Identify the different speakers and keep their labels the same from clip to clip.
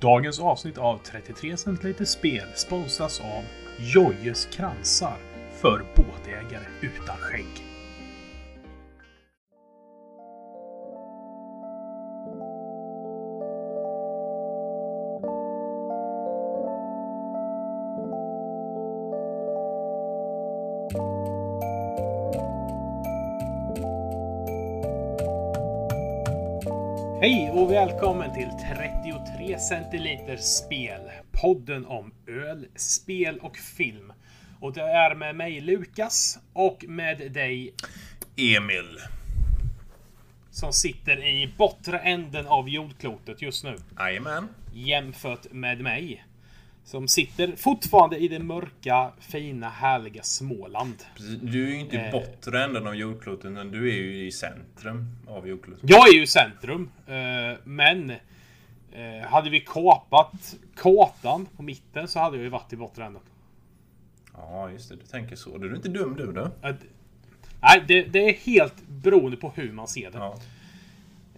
Speaker 1: Dagens avsnitt av 33 centiliter spel sponsras av Jojes kransar för båtägare utan skägg. Och välkommen till 33 centiliter spel. Podden om öl, spel och film. Och det är med mig Lukas och med dig
Speaker 2: Emil.
Speaker 1: som sitter i bortre änden av jordklotet just nu.
Speaker 2: Jajamän.
Speaker 1: Jämfört med mig. Som sitter fortfarande i det mörka, fina, härliga Småland.
Speaker 2: Du är ju inte i
Speaker 1: Eh.
Speaker 2: bortre änden av jordklotet, utan du är ju i centrum av jordklotet.
Speaker 1: Jag är ju i centrum, eh, men eh, hade vi kapat kartan på mitten så hade jag ju varit i bortre änden.
Speaker 2: Ja, just det. Du tänker så. Du är inte dum du då.
Speaker 1: Att- Nej, det, det är helt beroende på hur man ser det.
Speaker 2: Ja.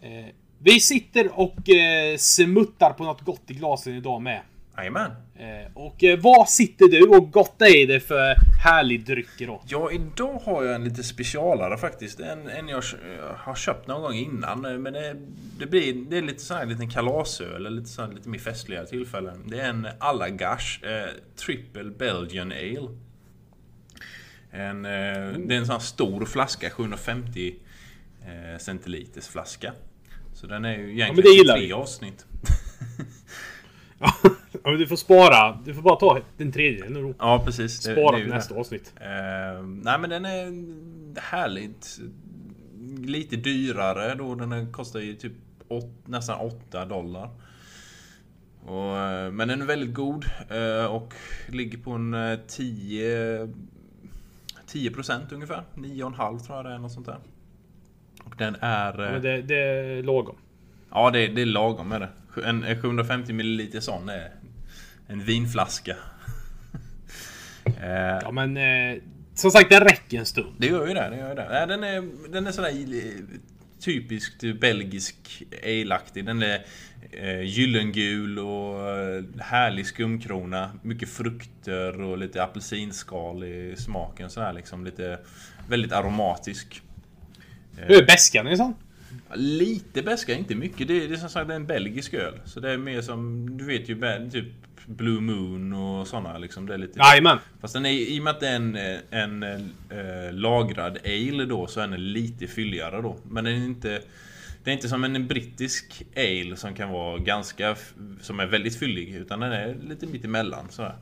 Speaker 1: Eh, vi sitter och eh, smuttar på något gott i glasen idag med.
Speaker 2: Jajamän.
Speaker 1: Eh, och eh, vad sitter du och gottar i det för härlig dryck idag?
Speaker 2: Ja, idag har jag en lite specialare faktiskt. En, en jag har köpt någon gång innan. eh, Men det, det, blir, det är lite sån här liten kalasöl, eller lite, sån här, lite mer festligare tillfällen. Det är en Allagash eh, Triple Belgian Ale. En, eh, Det är en sån här stor flaska, 750 eh, centiliters flaska. Så den är ju egentligen
Speaker 1: gillar
Speaker 2: 23
Speaker 1: vi.
Speaker 2: avsnitt.
Speaker 1: ja, men du får spara. Du får bara ta den tredje nu då.
Speaker 2: Ja, precis. Det-
Speaker 1: Spara
Speaker 2: det
Speaker 1: till
Speaker 2: det.
Speaker 1: nästa avsnitt.
Speaker 2: Eh, nej men den är härligt. Lite dyrare då. Den kostar ju typ åt, nästan 8 dollar. Och, eh, men den är väldigt god eh, och ligger på en eh, 10 10% ungefär. 9,5 tror jag det är. Något sånt där. Och den är... eh,
Speaker 1: Men det, det är lagom.
Speaker 2: Ja, det, det är lagom med det. En, en 750 ml sån är en vinflaska. Eh,
Speaker 1: Ja men eh, som sagt den räcker en stund.
Speaker 2: Det gör ju det. det, gör ju det. Nej, den, är, den är sådär i- typiskt belgisk ale-aktig. Den är eh, gyllengul och eh, härlig skumkrona. Mycket frukter och lite apelsinskal i smaken. Sådär liksom. Lite, väldigt aromatisk.
Speaker 1: Hur är beskan i sån?
Speaker 2: Lite beska, inte mycket. Det är, det är som sagt en belgisk öl. Så det är mer som, du vet ju, typ Blue Moon och sådana liksom. Det är lite...
Speaker 1: Jajamän.
Speaker 2: Fast den är, i och med att det är en, en eh, lagrad ale då så är den lite fylligare då. Men den är inte... Det är inte som en brittisk ale som kan vara ganska... Som är väldigt fyllig. Utan den är lite mitt emellan sådär.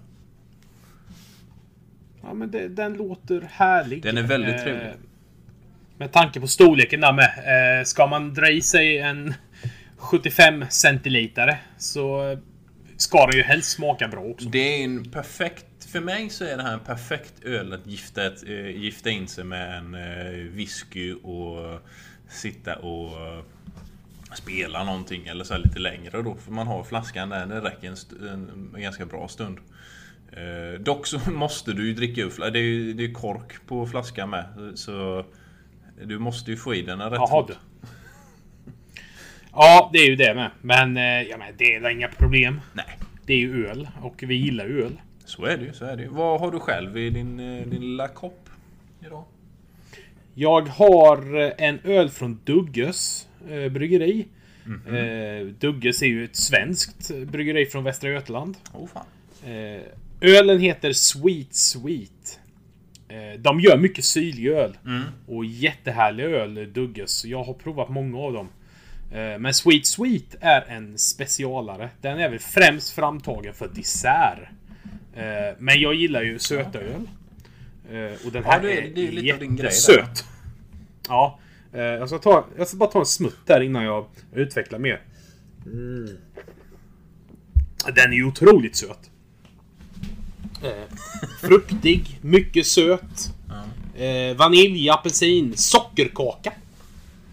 Speaker 1: Ja men det, den låter härlig.
Speaker 2: Den är väldigt
Speaker 1: Eh,
Speaker 2: trevlig.
Speaker 1: Med tanke på storleken där med. Eh, ska man dra i sig en 75 centilitare så ska det ju helst smaka bra också.
Speaker 2: Det är en perfekt... För mig så är det här en perfekt öl att gifta, ett, gifta in sig med en eh, whisky och sitta och spela någonting eller så här lite längre då. För man har flaskan där, det räcker en, en, en ganska bra stund. Eh, dock så måste du ju dricka ur flaskan. Det är ju det är kork på flaskan med. Så du måste ju få i den rätt
Speaker 1: Jaha
Speaker 2: fort.
Speaker 1: du. Ja, det är ju det med. Men, eh, ja, men det är inga problem.
Speaker 2: Nej,
Speaker 1: Det är ju öl och vi gillar ju öl.
Speaker 2: så är det ju. Så är det ju. Vad har du själv i din, eh, din lilla kopp idag?
Speaker 1: Jag har eh, en öl från Dugges eh, bryggeri. Eh, Dugges är ju ett svenskt bryggeri från Västra Götaland.
Speaker 2: Åh fan.
Speaker 1: Eh, ölen heter Sweet Sweet. Eh, de gör mycket syrlig öl. Och jättehärlig öl, Dugges. Jag har provat många av dem. Eh, men Sweet Sweet är en specialare. Den är väl främst framtagen för dessert. Eh, men jag gillar ju söta öl. Och den
Speaker 2: Ja,
Speaker 1: här
Speaker 2: det är- det är lite av din grej där.
Speaker 1: jättesöt. Ja. Jag, ska ta, jag ska bara ta en smutt där innan jag utvecklar mer. Mm. Den är ju otroligt söt. Eh, fruktig, mycket söt. Eh, vanilj, apelsin, sockerkaka.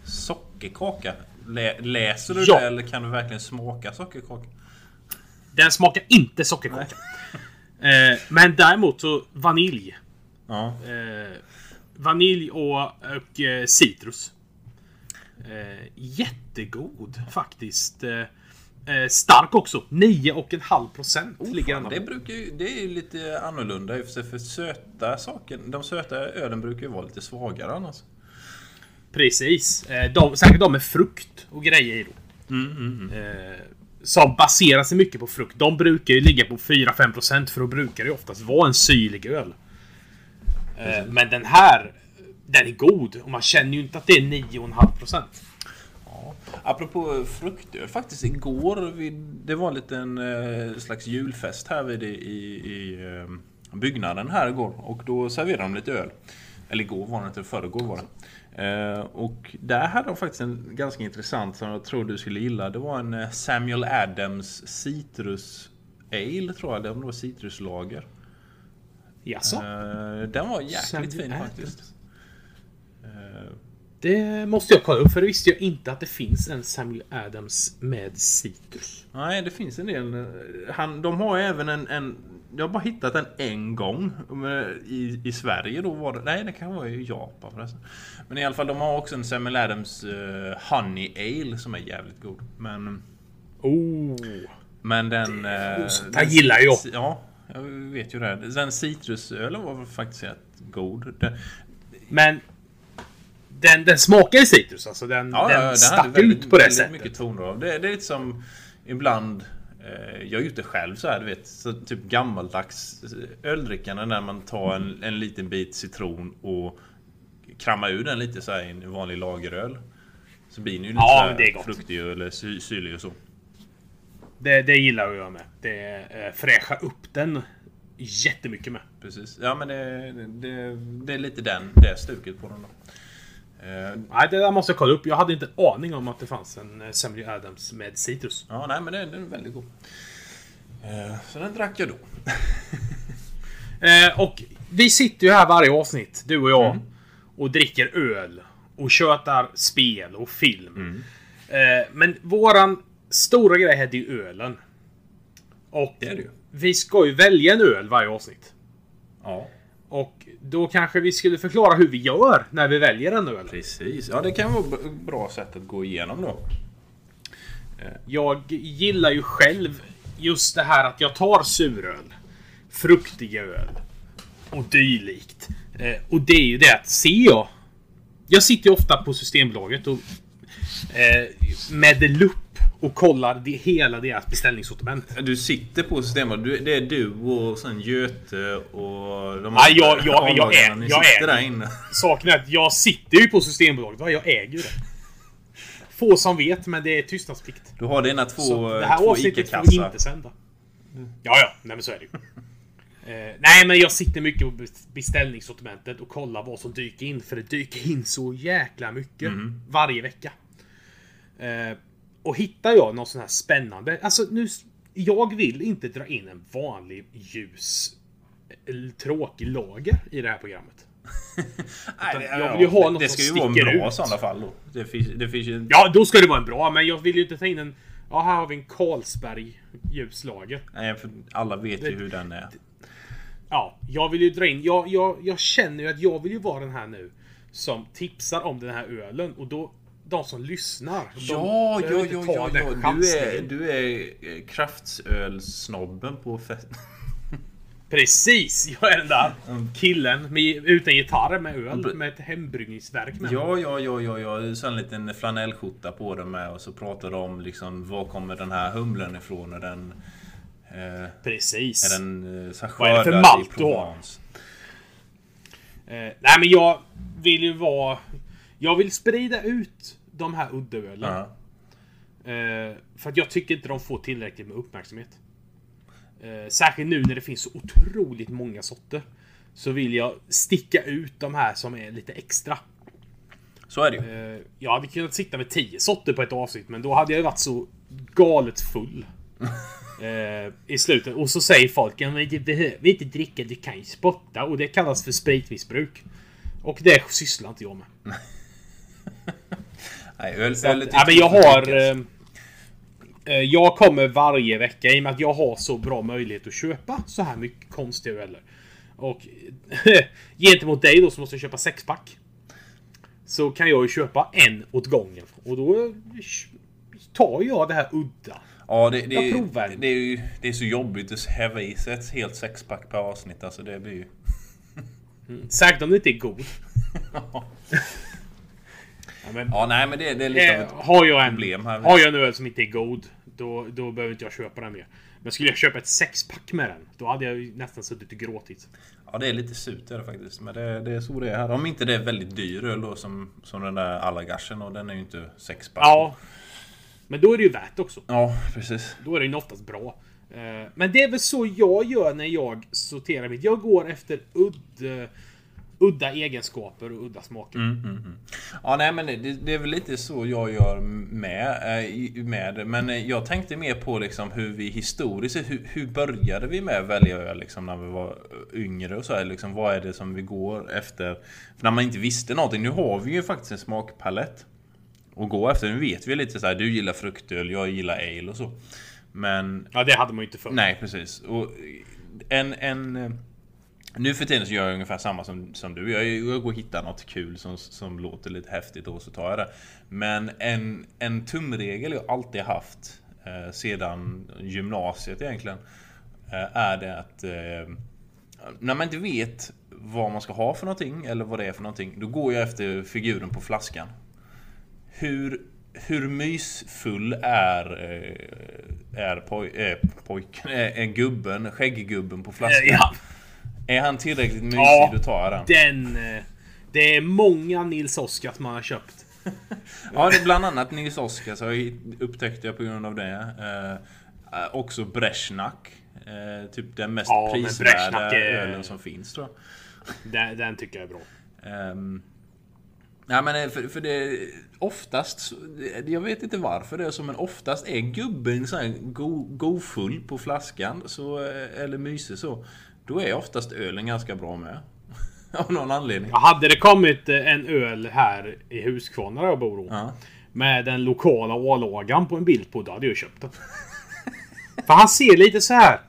Speaker 2: Sockerkaka? Lä, läser du
Speaker 1: Ja.
Speaker 2: det eller kan du verkligen smaka sockerkaka?
Speaker 1: Den smakar inte sockerkaka. Eh, men däremot så vanilj.
Speaker 2: Ja.
Speaker 1: Eh, vanilj och, och eh, citrus. Eh, jättegod faktiskt. Eh, stark också. 9,5 procent
Speaker 2: Oh,
Speaker 1: ligger
Speaker 2: fan, det, brukar ju, det är lite annorlunda i för för söta saker. De söta ölen brukar ju vara lite svagare annars.
Speaker 1: Precis. Eh, de, säkert de med frukt och grejer i då.
Speaker 2: Mm,
Speaker 1: Eh, som baserar sig mycket på frukt. De brukar ju ligga på 4-5% för då brukar det ju oftast vara en syrlig öl. Eh, men den här, den är god och man känner ju inte att det är 9,5%.
Speaker 2: Ja. Apropå fruktöl, faktiskt igår, vid, det var en liten eh, slags julfest här vid, i, i eh, byggnaden här igår. Och då serverade de lite öl. Eller igår var det inte, förrgår var det. Eh, och där hade de faktiskt en ganska intressant som jag tror du skulle gilla. Det var en eh, Samuel Adams Citrus Ale tror jag, det var citruslager.
Speaker 1: Jaså?
Speaker 2: Eh, den var jäkligt
Speaker 1: Samuel
Speaker 2: fin
Speaker 1: Adams.
Speaker 2: faktiskt. Eh,
Speaker 1: Det måste jag kolla upp för det visste jag inte att det finns en Samuel Adams med citrus.
Speaker 2: Nej, det finns en del. eh, Han, de har även en, en... Jag har bara hittat den en gång. I, I Sverige då var det... Nej, det kan vara i Japan förresten. Men i alla fall, de har också en Samuel Adams eh, Honey Ale som är jävligt god. Men...
Speaker 1: Oh.
Speaker 2: Men den... eh,
Speaker 1: sånt här
Speaker 2: den-
Speaker 1: gillar jag.
Speaker 2: Ja, jag vet ju det. Den citrusölen var faktiskt rätt god. Den,
Speaker 1: Men den, den smakar citrus alltså. Den,
Speaker 2: Ja,
Speaker 1: den
Speaker 2: den
Speaker 1: stack
Speaker 2: väldigt,
Speaker 1: ut på det sättet.
Speaker 2: mycket toner av. Det, det är lite som ibland eh, jag har gjort det själv så här, du vet. Så typ gammaldags öldrickande när man tar en, en liten bit citron och kramar ur den lite så här i en vanlig lageröl. Så blir den ju lite
Speaker 1: Ja,
Speaker 2: så här fruktig eller sy, syrlig och så.
Speaker 1: Det, det gillar jag med. Det eh, fräschar upp den jättemycket med.
Speaker 2: Precis. Ja men det, det, det är lite den, det stuket på den då. Eh,
Speaker 1: Nej, det där måste jag kolla upp. Jag hade inte aning om att det fanns en eh, Samuel Adams med citrus.
Speaker 2: ja, nej men den, den är väldigt god. Eh, så den drack jag då.
Speaker 1: Eh, och vi sitter ju här varje avsnitt, du och jag,
Speaker 2: Mm.
Speaker 1: och dricker öl. Och tjötar spel och film.
Speaker 2: Mm.
Speaker 1: Eh, men våran stora grej är ju ölen. Och
Speaker 2: Det det ju.
Speaker 1: vi ska ju välja en öl varje avsnitt.
Speaker 2: Ja.
Speaker 1: Och då kanske vi skulle förklara hur vi gör när vi väljer en öl.
Speaker 2: Precis. Ja, det kan vara ett bra sätt att gå igenom då.
Speaker 1: Jag gillar ju själv just det här att jag tar suröl, fruktiga öl och dylikt. Eh, och det är ju det att ser jag... Jag sitter ju ofta på Systembolaget och eh, med lupp och kollar det, hela deras beställningssortiment.
Speaker 2: Du sitter på. Du, det är du och sen Göte och de
Speaker 1: jag-
Speaker 2: andra
Speaker 1: jag- jag
Speaker 2: A-lagarna.
Speaker 1: är-
Speaker 2: Ni
Speaker 1: jag
Speaker 2: sitter
Speaker 1: är-
Speaker 2: där inne.
Speaker 1: Saken är att jag sitter ju på Systembolaget. Va? Jag äger ju det. Få som vet, men det är tystnadsplikt.
Speaker 2: Du har dina två,
Speaker 1: Så det här
Speaker 2: två
Speaker 1: avsnittet får vi inte sända. Ja, ja. Nej, men så är det ju. Eh, nej, men jag sitter mycket på bes- beställningssortimentet och kollar vad som dyker in. För det dyker in så jäkla mycket varje vecka. Eh, och hittar jag något sån här spännande. Alltså, nu... Jag vill inte dra in en vanlig ljus eller tråkig lager i det här programmet.
Speaker 2: Nej, det,
Speaker 1: jag vill ju ha något
Speaker 2: det
Speaker 1: som
Speaker 2: ska ju vara en bra i
Speaker 1: ut.
Speaker 2: sådana fall då. Det finns, det finns ju...
Speaker 1: Ja, då ska det vara en bra, men jag vill ju inte ta in en... Ja, här har vi en Carlsberg ljuslager.
Speaker 2: Nej, för alla vet ju hur den är.
Speaker 1: Ja, jag vill ju dra in... Jag, jag, jag känner ju att jag vill ju vara den här nu som tipsar om den här ölen och då... De som lyssnar. de
Speaker 2: Ja,
Speaker 1: behöver
Speaker 2: ja, ja, ja, ja. Du är, du är eh, kraftsölsnobben på fest.
Speaker 1: Precis! Jag är den där
Speaker 2: Mm.
Speaker 1: killen med, utan gitarr med öl med ett hembryggningsverk med.
Speaker 2: Ja, ja, ja, ja, ja. Så en liten flanellskjorta på den med och så pratar de om liksom var kommer den här humlen ifrån? Är den... Eh,
Speaker 1: Precis.
Speaker 2: är den eh, så
Speaker 1: Vad är det för malt du har? Eh, nej, men jag vill ju vara... Jag vill sprida ut de här uddaölen.
Speaker 2: Ja.
Speaker 1: Eh, för att jag tycker inte de får tillräckligt med uppmärksamhet. Eh, särskilt nu när det finns så otroligt många sorter. Så vill jag sticka ut de här som är lite extra.
Speaker 2: Så är det ju.
Speaker 1: Eh, jag hade kunnat sitta med 10 sorter på ett avsnitt, men då hade jag varit så galet full. Eh, I slutet. Och så säger folk ja, men du behöver inte dricka, du kan ju spotta. Och det kallas för spritmissbruk. Och det sysslar inte jag med.
Speaker 2: Nej, öl, ölet är
Speaker 1: ja, men jag har... Eh, eh, jag kommer varje vecka i och med att jag har så bra möjlighet att köpa så här mycket konstiga öler. Och gentemot dig då som måste köpa sexpack. Så kan jag ju köpa en åt gången. Och då eh, tar jag det här udda.
Speaker 2: Ja, det, det,
Speaker 1: Jag
Speaker 2: är,
Speaker 1: provar.
Speaker 2: det, är ju, det är så jobbigt att häva i sig ett helt sexpack per avsnitt. Alltså det blir ju...
Speaker 1: Särskilt om det inte är god. Ja, men,
Speaker 2: Ja, nej men det, det är lite av
Speaker 1: eh,
Speaker 2: ett
Speaker 1: har, jag en,
Speaker 2: problem här.
Speaker 1: har jag en öl som inte är god, då, då behöver inte jag köpa den mer. Men skulle jag köpa ett sexpack med den, då hade jag ju nästan suttit och gråtit.
Speaker 2: Ja, det är lite surt är det faktiskt. Men det, det är så det är här. Om inte det är väldigt dyr öl då som, som den där Allagarsen och den är ju inte sexpack.
Speaker 1: Ja. Men då är det ju värt också.
Speaker 2: Ja, precis.
Speaker 1: Då är den oftast bra. Eh, Men det är väl så jag gör när jag sorterar mitt. Jag går efter udd, udda egenskaper och udda smaker.
Speaker 2: Mm. Ja, nej men det, det är väl lite så jag gör med, eh, med. Men eh, jag tänkte mer på liksom hur vi historiskt, hur, hur började vi med att välja öl liksom när vi var yngre och så här, liksom, Vad är det som vi går efter? För när man inte visste någonting. Nu har vi ju faktiskt en smakpalett. Och gå efter. Nu vet vi lite så här, du gillar fruktöl, jag gillar ale och så. Men
Speaker 1: Ja, det hade man ju inte förr.
Speaker 2: Nej, precis. Och en, en, eh, nu för tiden så gör jag ungefär samma som, som du. Jag, jag går och hittar något kul som, som låter lite häftigt och så tar jag det. Men en, en tumregel jag alltid haft eh, sedan gymnasiet egentligen eh, är det att eh, när man inte vet vad man ska ha för någonting eller vad det är för någonting, då går jag efter figuren på flaskan. Hur, hur mysfull är, eh, är poj, eh, pojken, eh, är, är gubben, skägggubben på flaskan?
Speaker 1: Ja,
Speaker 2: är han tillräckligt mysig,
Speaker 1: Ja.
Speaker 2: då tar jag den.
Speaker 1: den... eh, Det är många Nils Oskar man har köpt.
Speaker 2: Ja, det är bland annat Nils Oskar så jag upptäckte jag på grund av det. Eh, också Brezjnak. Eh, typ den mest
Speaker 1: Ja,
Speaker 2: prisvärda
Speaker 1: är-
Speaker 2: ölen som finns tror jag.
Speaker 1: Den, den tycker jag är bra.
Speaker 2: Um, ja, men eh, för, för det oftast, jag vet inte varför det är så, men oftast är gubben så här go, gofull på flaskan, så, eh, eller mysig så. Då är oftast ölen ganska bra med. Av någon anledning.
Speaker 1: Hade det kommit eh, en öl här i Huskvarna där jag bor
Speaker 2: Ja.
Speaker 1: Med den lokala A-lagaren på en bild på, då hade jag köpt den. För han ser lite så här.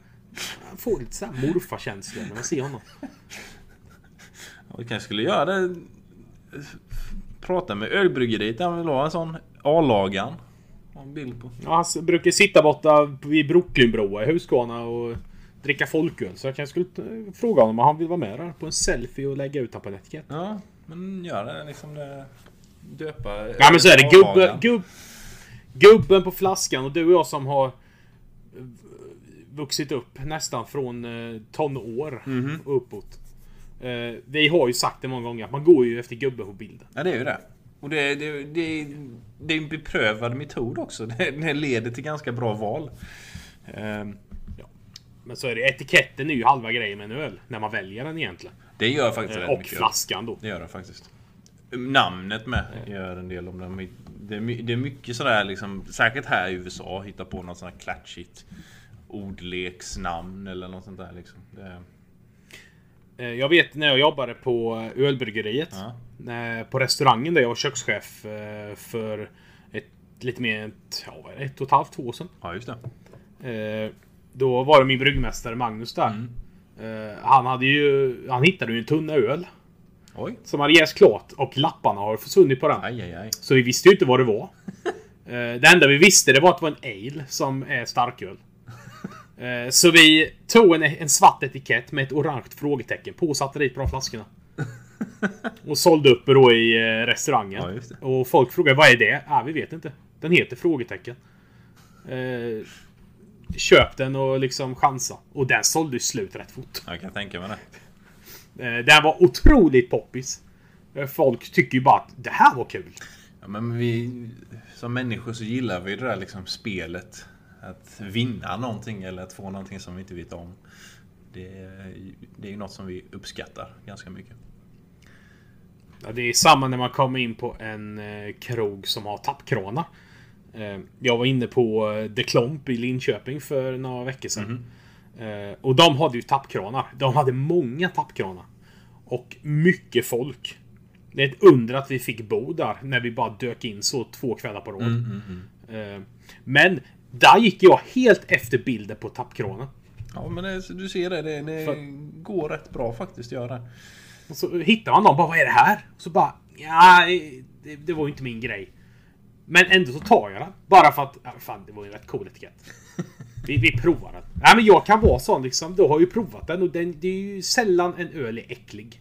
Speaker 1: Han får lite så här morfarkänsla när man ser honom.
Speaker 2: Vi kanske skulle göra det. Prata med ölbryggeriet, han vill ha en sån A-lagan. En bild på.
Speaker 1: Ja, han brukar sitta borta vid Brooklynbroa i Huskvarna och dricka folköl. Så jag kanske skulle fråga honom om han vill vara med där på en selfie och lägga ut den på en etikett.
Speaker 2: Ja, men gör det liksom det. Döpa...
Speaker 1: Ja men så är det. Gubbe, gubb, gubben på flaskan och du och jag som har eh, vuxit upp nästan från eh, tonår och uppåt. Eh, vi har ju sagt det många gånger att man går ju efter gubben på bilden.
Speaker 2: Ja, det är ju det. Och det, det, det, det är en beprövad metod också. Det, det leder till ganska bra val.
Speaker 1: Men så är det. Etiketten är ju halva grejen med en öl. När man väljer den egentligen.
Speaker 2: Det gör faktiskt
Speaker 1: Eh, och
Speaker 2: mycket.
Speaker 1: flaskan då.
Speaker 2: Det gör det faktiskt. Namnet med gör en del om det. Det är, det är mycket sådär liksom, säkert här i USA, hitta på något sånt här klatschigt ordleksnamn eller något sånt där liksom. Det,
Speaker 1: Eh, Jag vet när jag jobbade på ölbryggeriet.
Speaker 2: Ja.
Speaker 1: när- På restaurangen där jag var kökschef eh, för ett, lite mer än ett, ett och ett halvt, två år sedan.
Speaker 2: ja, just det.
Speaker 1: Då var det min bryggmästare Magnus där.
Speaker 2: Mm.
Speaker 1: Eh, Han hade ju... Han hittade ju en tunna öl.
Speaker 2: Oj.
Speaker 1: Som hade jäst klart och lapparna har försvunnit på den.
Speaker 2: Aj, aj, aj.
Speaker 1: Så vi visste ju inte vad det var. Eh, Det enda vi visste det var att det var en ale som är starköl. Eh, Så vi tog en, en svart etikett med ett orange frågetecken på och satte dit på de flaskorna. Och sålde upp då i restaurangen.
Speaker 2: Ja.
Speaker 1: Och folk frågade vad är det? Ja, vi vet inte. Den heter frågetecken. Köp den och liksom chansa. Och den sålde slut rätt fort.
Speaker 2: Jag kan tänka mig det.
Speaker 1: Eh, Den var otroligt poppis. Eh, Folk tycker ju bara att det här var kul.
Speaker 2: Ja, men vi, som människor så gillar vi det där liksom spelet. Att vinna någonting eller att få någonting som vi inte vet om. Det, är- det är ju något som vi uppskattar ganska mycket.
Speaker 1: Ja, det är samma när man kommer in på en eh, krog som har tappkranar. Eh, jag var inne på eh, The Klomp i Linköping för några veckor sedan. Eh, och de hade ju tappkranar. De hade många tappkranar. Och mycket folk. Det är ett under att vi fick bo där när vi bara dök in så två kvällar på rad. Eh, men där gick jag helt efter bilden på tappkranen.
Speaker 2: Ja men det, du ser det, det, det
Speaker 1: För-
Speaker 2: går rätt bra faktiskt att göra.
Speaker 1: Och så hittar man någon bara, vad är det här? Och så bara, ja, det, det var ju inte min grej. Men ändå så tar jag den. Bara för att... Ja, fan, det var ju en rätt cool etikett. Vi, vi provar den. Nej men jag kan vara sån liksom. Du har ju provat den och den, det är ju sällan en öl är äcklig.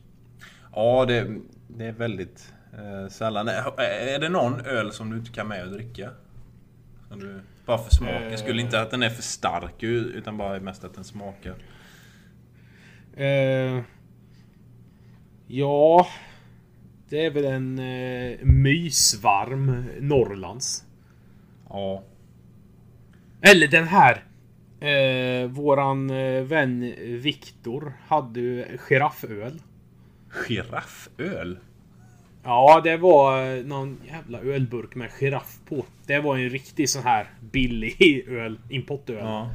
Speaker 2: Ja, det, det är väldigt eh, sällan. Är, är det någon öl som du inte kan med och dricka? Som du, bara för smaken skulle inte att den är för stark utan bara mest att den smakar.
Speaker 1: Eh, ja... Det är väl en eh, mysvarm Norrlands.
Speaker 2: Ja.
Speaker 1: Eller den här. Eh, våran eh, vän Viktor hade ju girafföl.
Speaker 2: Girafföl?
Speaker 1: Ja, det var eh, någon jävla ölburk med giraff på. Det var en riktig sån här billig öl. Importöl.
Speaker 2: Ja.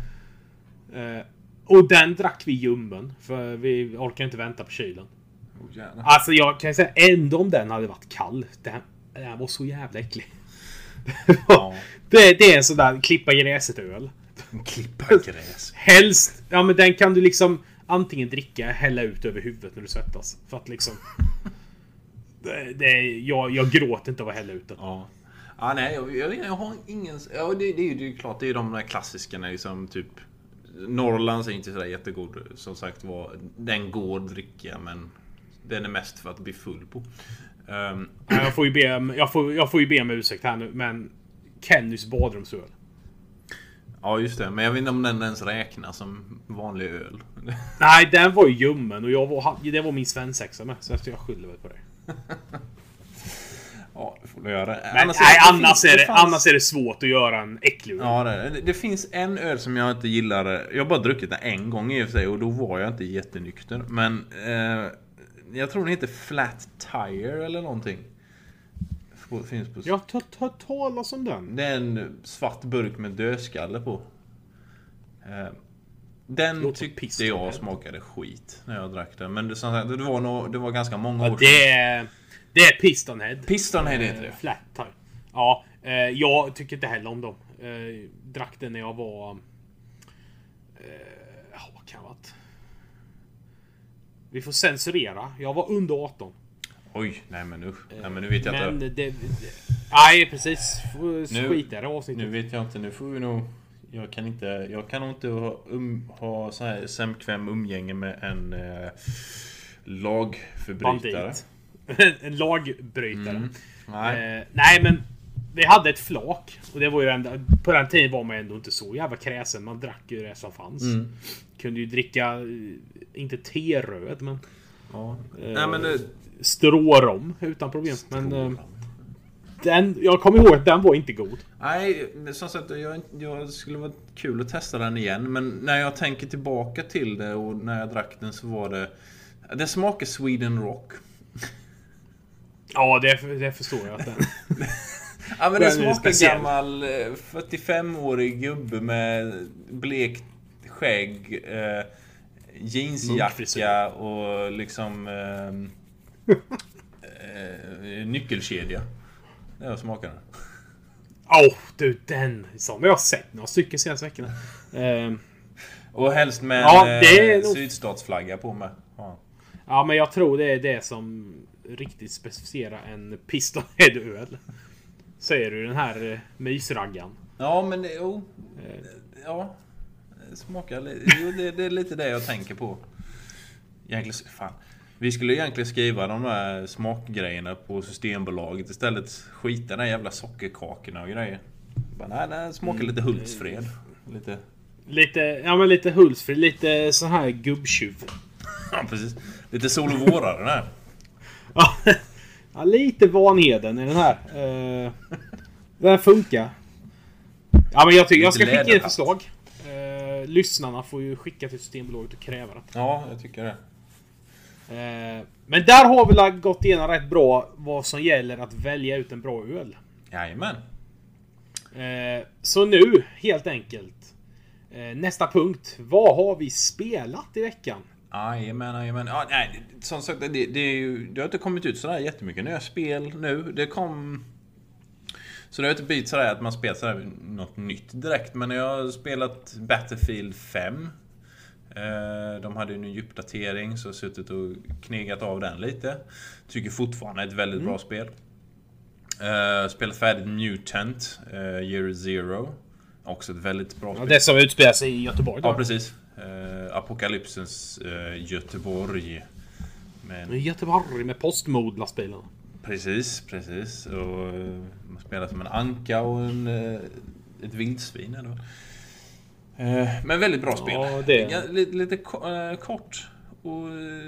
Speaker 1: Eh, och den drack vi ljummen. För vi orkar inte vänta på kylen.
Speaker 2: Oh.
Speaker 1: Alltså jag kan säga ändå om den hade varit kall. Den, den var så jävla äcklig.
Speaker 2: Ja.
Speaker 1: det, det är en sån där klippa gräset-öl.
Speaker 2: Klippa gräs.
Speaker 1: Helst, ja men den kan du liksom antingen dricka hälla ut över huvudet när du svettas. För att liksom... Det, det, jag, jag gråter inte av att hälla ut den.
Speaker 2: Ja. Ja, nej, jag, jag, jag har ingen... Ja, det, det är ju det är ju klart, det är ju de där klassikerna liksom typ... Norrlands är inte sådär jättegod. Som sagt var, den går att dricka men... Den är mest för att bli full på.
Speaker 1: Ja, Jag får ju be, jag får, jag får ju be om ursäkt här nu men... Kennys badrumsöl.
Speaker 2: ja, just det. Men jag vet inte om den ens räknas som vanlig öl.
Speaker 1: Nej, den var ju ljummen och jag var, det var min svensexa med. Så jag skyller väl på det.
Speaker 2: Ja, det får du göra.
Speaker 1: Men
Speaker 2: Annars
Speaker 1: nej,
Speaker 2: det
Speaker 1: annars, är det,
Speaker 2: fanns-
Speaker 1: annars är det svårt att göra en äcklig öl.
Speaker 2: Ja, det. det finns en öl som jag inte gillar. Jag har bara druckit den en gång i och för sig och då var jag inte jättenykter. Men eh, jag tror den heter Flat Tire eller någonting. Finns på...
Speaker 1: Jag har hört- talas om den.
Speaker 2: Det är en svart burk med dödskalle på. Eh, Den tyckte jag smakade skit när jag drack den. Men det, sagt, det, var, nog, det var ganska många
Speaker 1: Ja,
Speaker 2: år
Speaker 1: det är... Det är Pistonhead.
Speaker 2: Pistonhead heter det.
Speaker 1: Eh, Flat tire. Ja, eh, jag tycker inte heller om dem. Drack den när jag var... Eh, ja, vad kan jag ha varit? Vi får censurera. Jag var under 18.
Speaker 2: Oj, nej men usch. Nej men nu vet jag
Speaker 1: Men
Speaker 2: inte.
Speaker 1: det, det... Nej, precis. Skita i det avsnittet.
Speaker 2: Nu vet jag inte, nu får vi nog... Jag kan inte, jag kan nog inte ha, um, ha så här samkväm umgänge med en eh, lagförbrytare.
Speaker 1: Bandit. en lagbrytare.
Speaker 2: Mm. Nej.
Speaker 1: Eh, nej men vi hade ett flak. Och det var ju den, på den tiden var man ändå inte så jävla kräsen. Man drack ju det som fanns.
Speaker 2: Mm.
Speaker 1: Kunde ju dricka, eh, inte teröd men
Speaker 2: Ja.
Speaker 1: eh,
Speaker 2: Nej men det...
Speaker 1: strårom utan problem. Men eh, den, jag kommer ihåg att den var inte god.
Speaker 2: Nej, som sagt, jag, jag skulle vara kul att testa den igen. Men när jag tänker tillbaka till det och när jag drack den så var det... Det smakar Sweden Rock.
Speaker 1: Ja, det, det förstår jag. Att den,
Speaker 2: Ja men det smakar gammal eh, 45-årig gubbe med blekt skägg, eh, jeansjacka och liksom eh, eh, nyckelkedja. Det är vad smakar den.
Speaker 1: Åh, du den! Som jag har sett några stycken senaste veckorna. Eh,
Speaker 2: Och helst med
Speaker 1: Ja,
Speaker 2: en eh,
Speaker 1: nog-
Speaker 2: sydstatsflagga på med. Ja.
Speaker 1: ja, men jag tror det är det som riktigt specificerar en Pistonhead-öl. Säger du den här eh, mysraggan.
Speaker 2: ja men det, jo.
Speaker 1: Eh,
Speaker 2: Ja. Smakar li- jo, det, det är lite det jag tänker på. Egentligen, fan. Vi skulle egentligen skriva de där smakgrejerna på Systembolaget istället. Skita i de jävla sockerkakorna och grejer. Bara, nej, det smakar lite Hultsfred. Lite...
Speaker 1: Lite, ja men lite Hultsfred, lite så här gubbtjuv.
Speaker 2: Ja, precis. Lite sol och vårare den här.
Speaker 1: Ja, ja, lite Vanheden i den här. Uh, den funkar. Ja men jag tycker jag ska skicka in förslag. Eh, lyssnarna får ju skicka till Systembolaget och kräva det.
Speaker 2: Ja, jag tycker det.
Speaker 1: Eh, men där har vi gått igenom rätt bra vad som gäller att välja ut en bra öl.
Speaker 2: Jajamän.
Speaker 1: Eh, så nu, helt enkelt. Nästa punkt. Vad har vi spelat i veckan?
Speaker 2: Jajamän, jajamän. Ja, nej, som sagt, det, det, är ju, det har inte kommit ut sådär jättemycket nya spel nu. Det kom... Så det har inte blivit sådär att man spelar sådär något nytt direkt. Men jag har spelat Battlefield 5. Eh, De hade ju en ny uppdatering så jag har suttit och knegat av den lite. Tycker fortfarande ett väldigt bra spel. Uh, spelat färdigt Mutant, uh, Year Zero. Också ett väldigt bra
Speaker 1: Ja,
Speaker 2: spel.
Speaker 1: det som utspelar sig i Göteborg då.
Speaker 2: Ja, precis. Uh, Apokalypsens uh, Göteborg. Men,
Speaker 1: Göteborg med postmod-lastbilarna.
Speaker 2: precis, precis. Och uh, man spelar som en anka och en, uh, ett vildsvin. Vad. Uh, men väldigt bra spel.
Speaker 1: Ja, det-
Speaker 2: lite lite ko- eh, kort och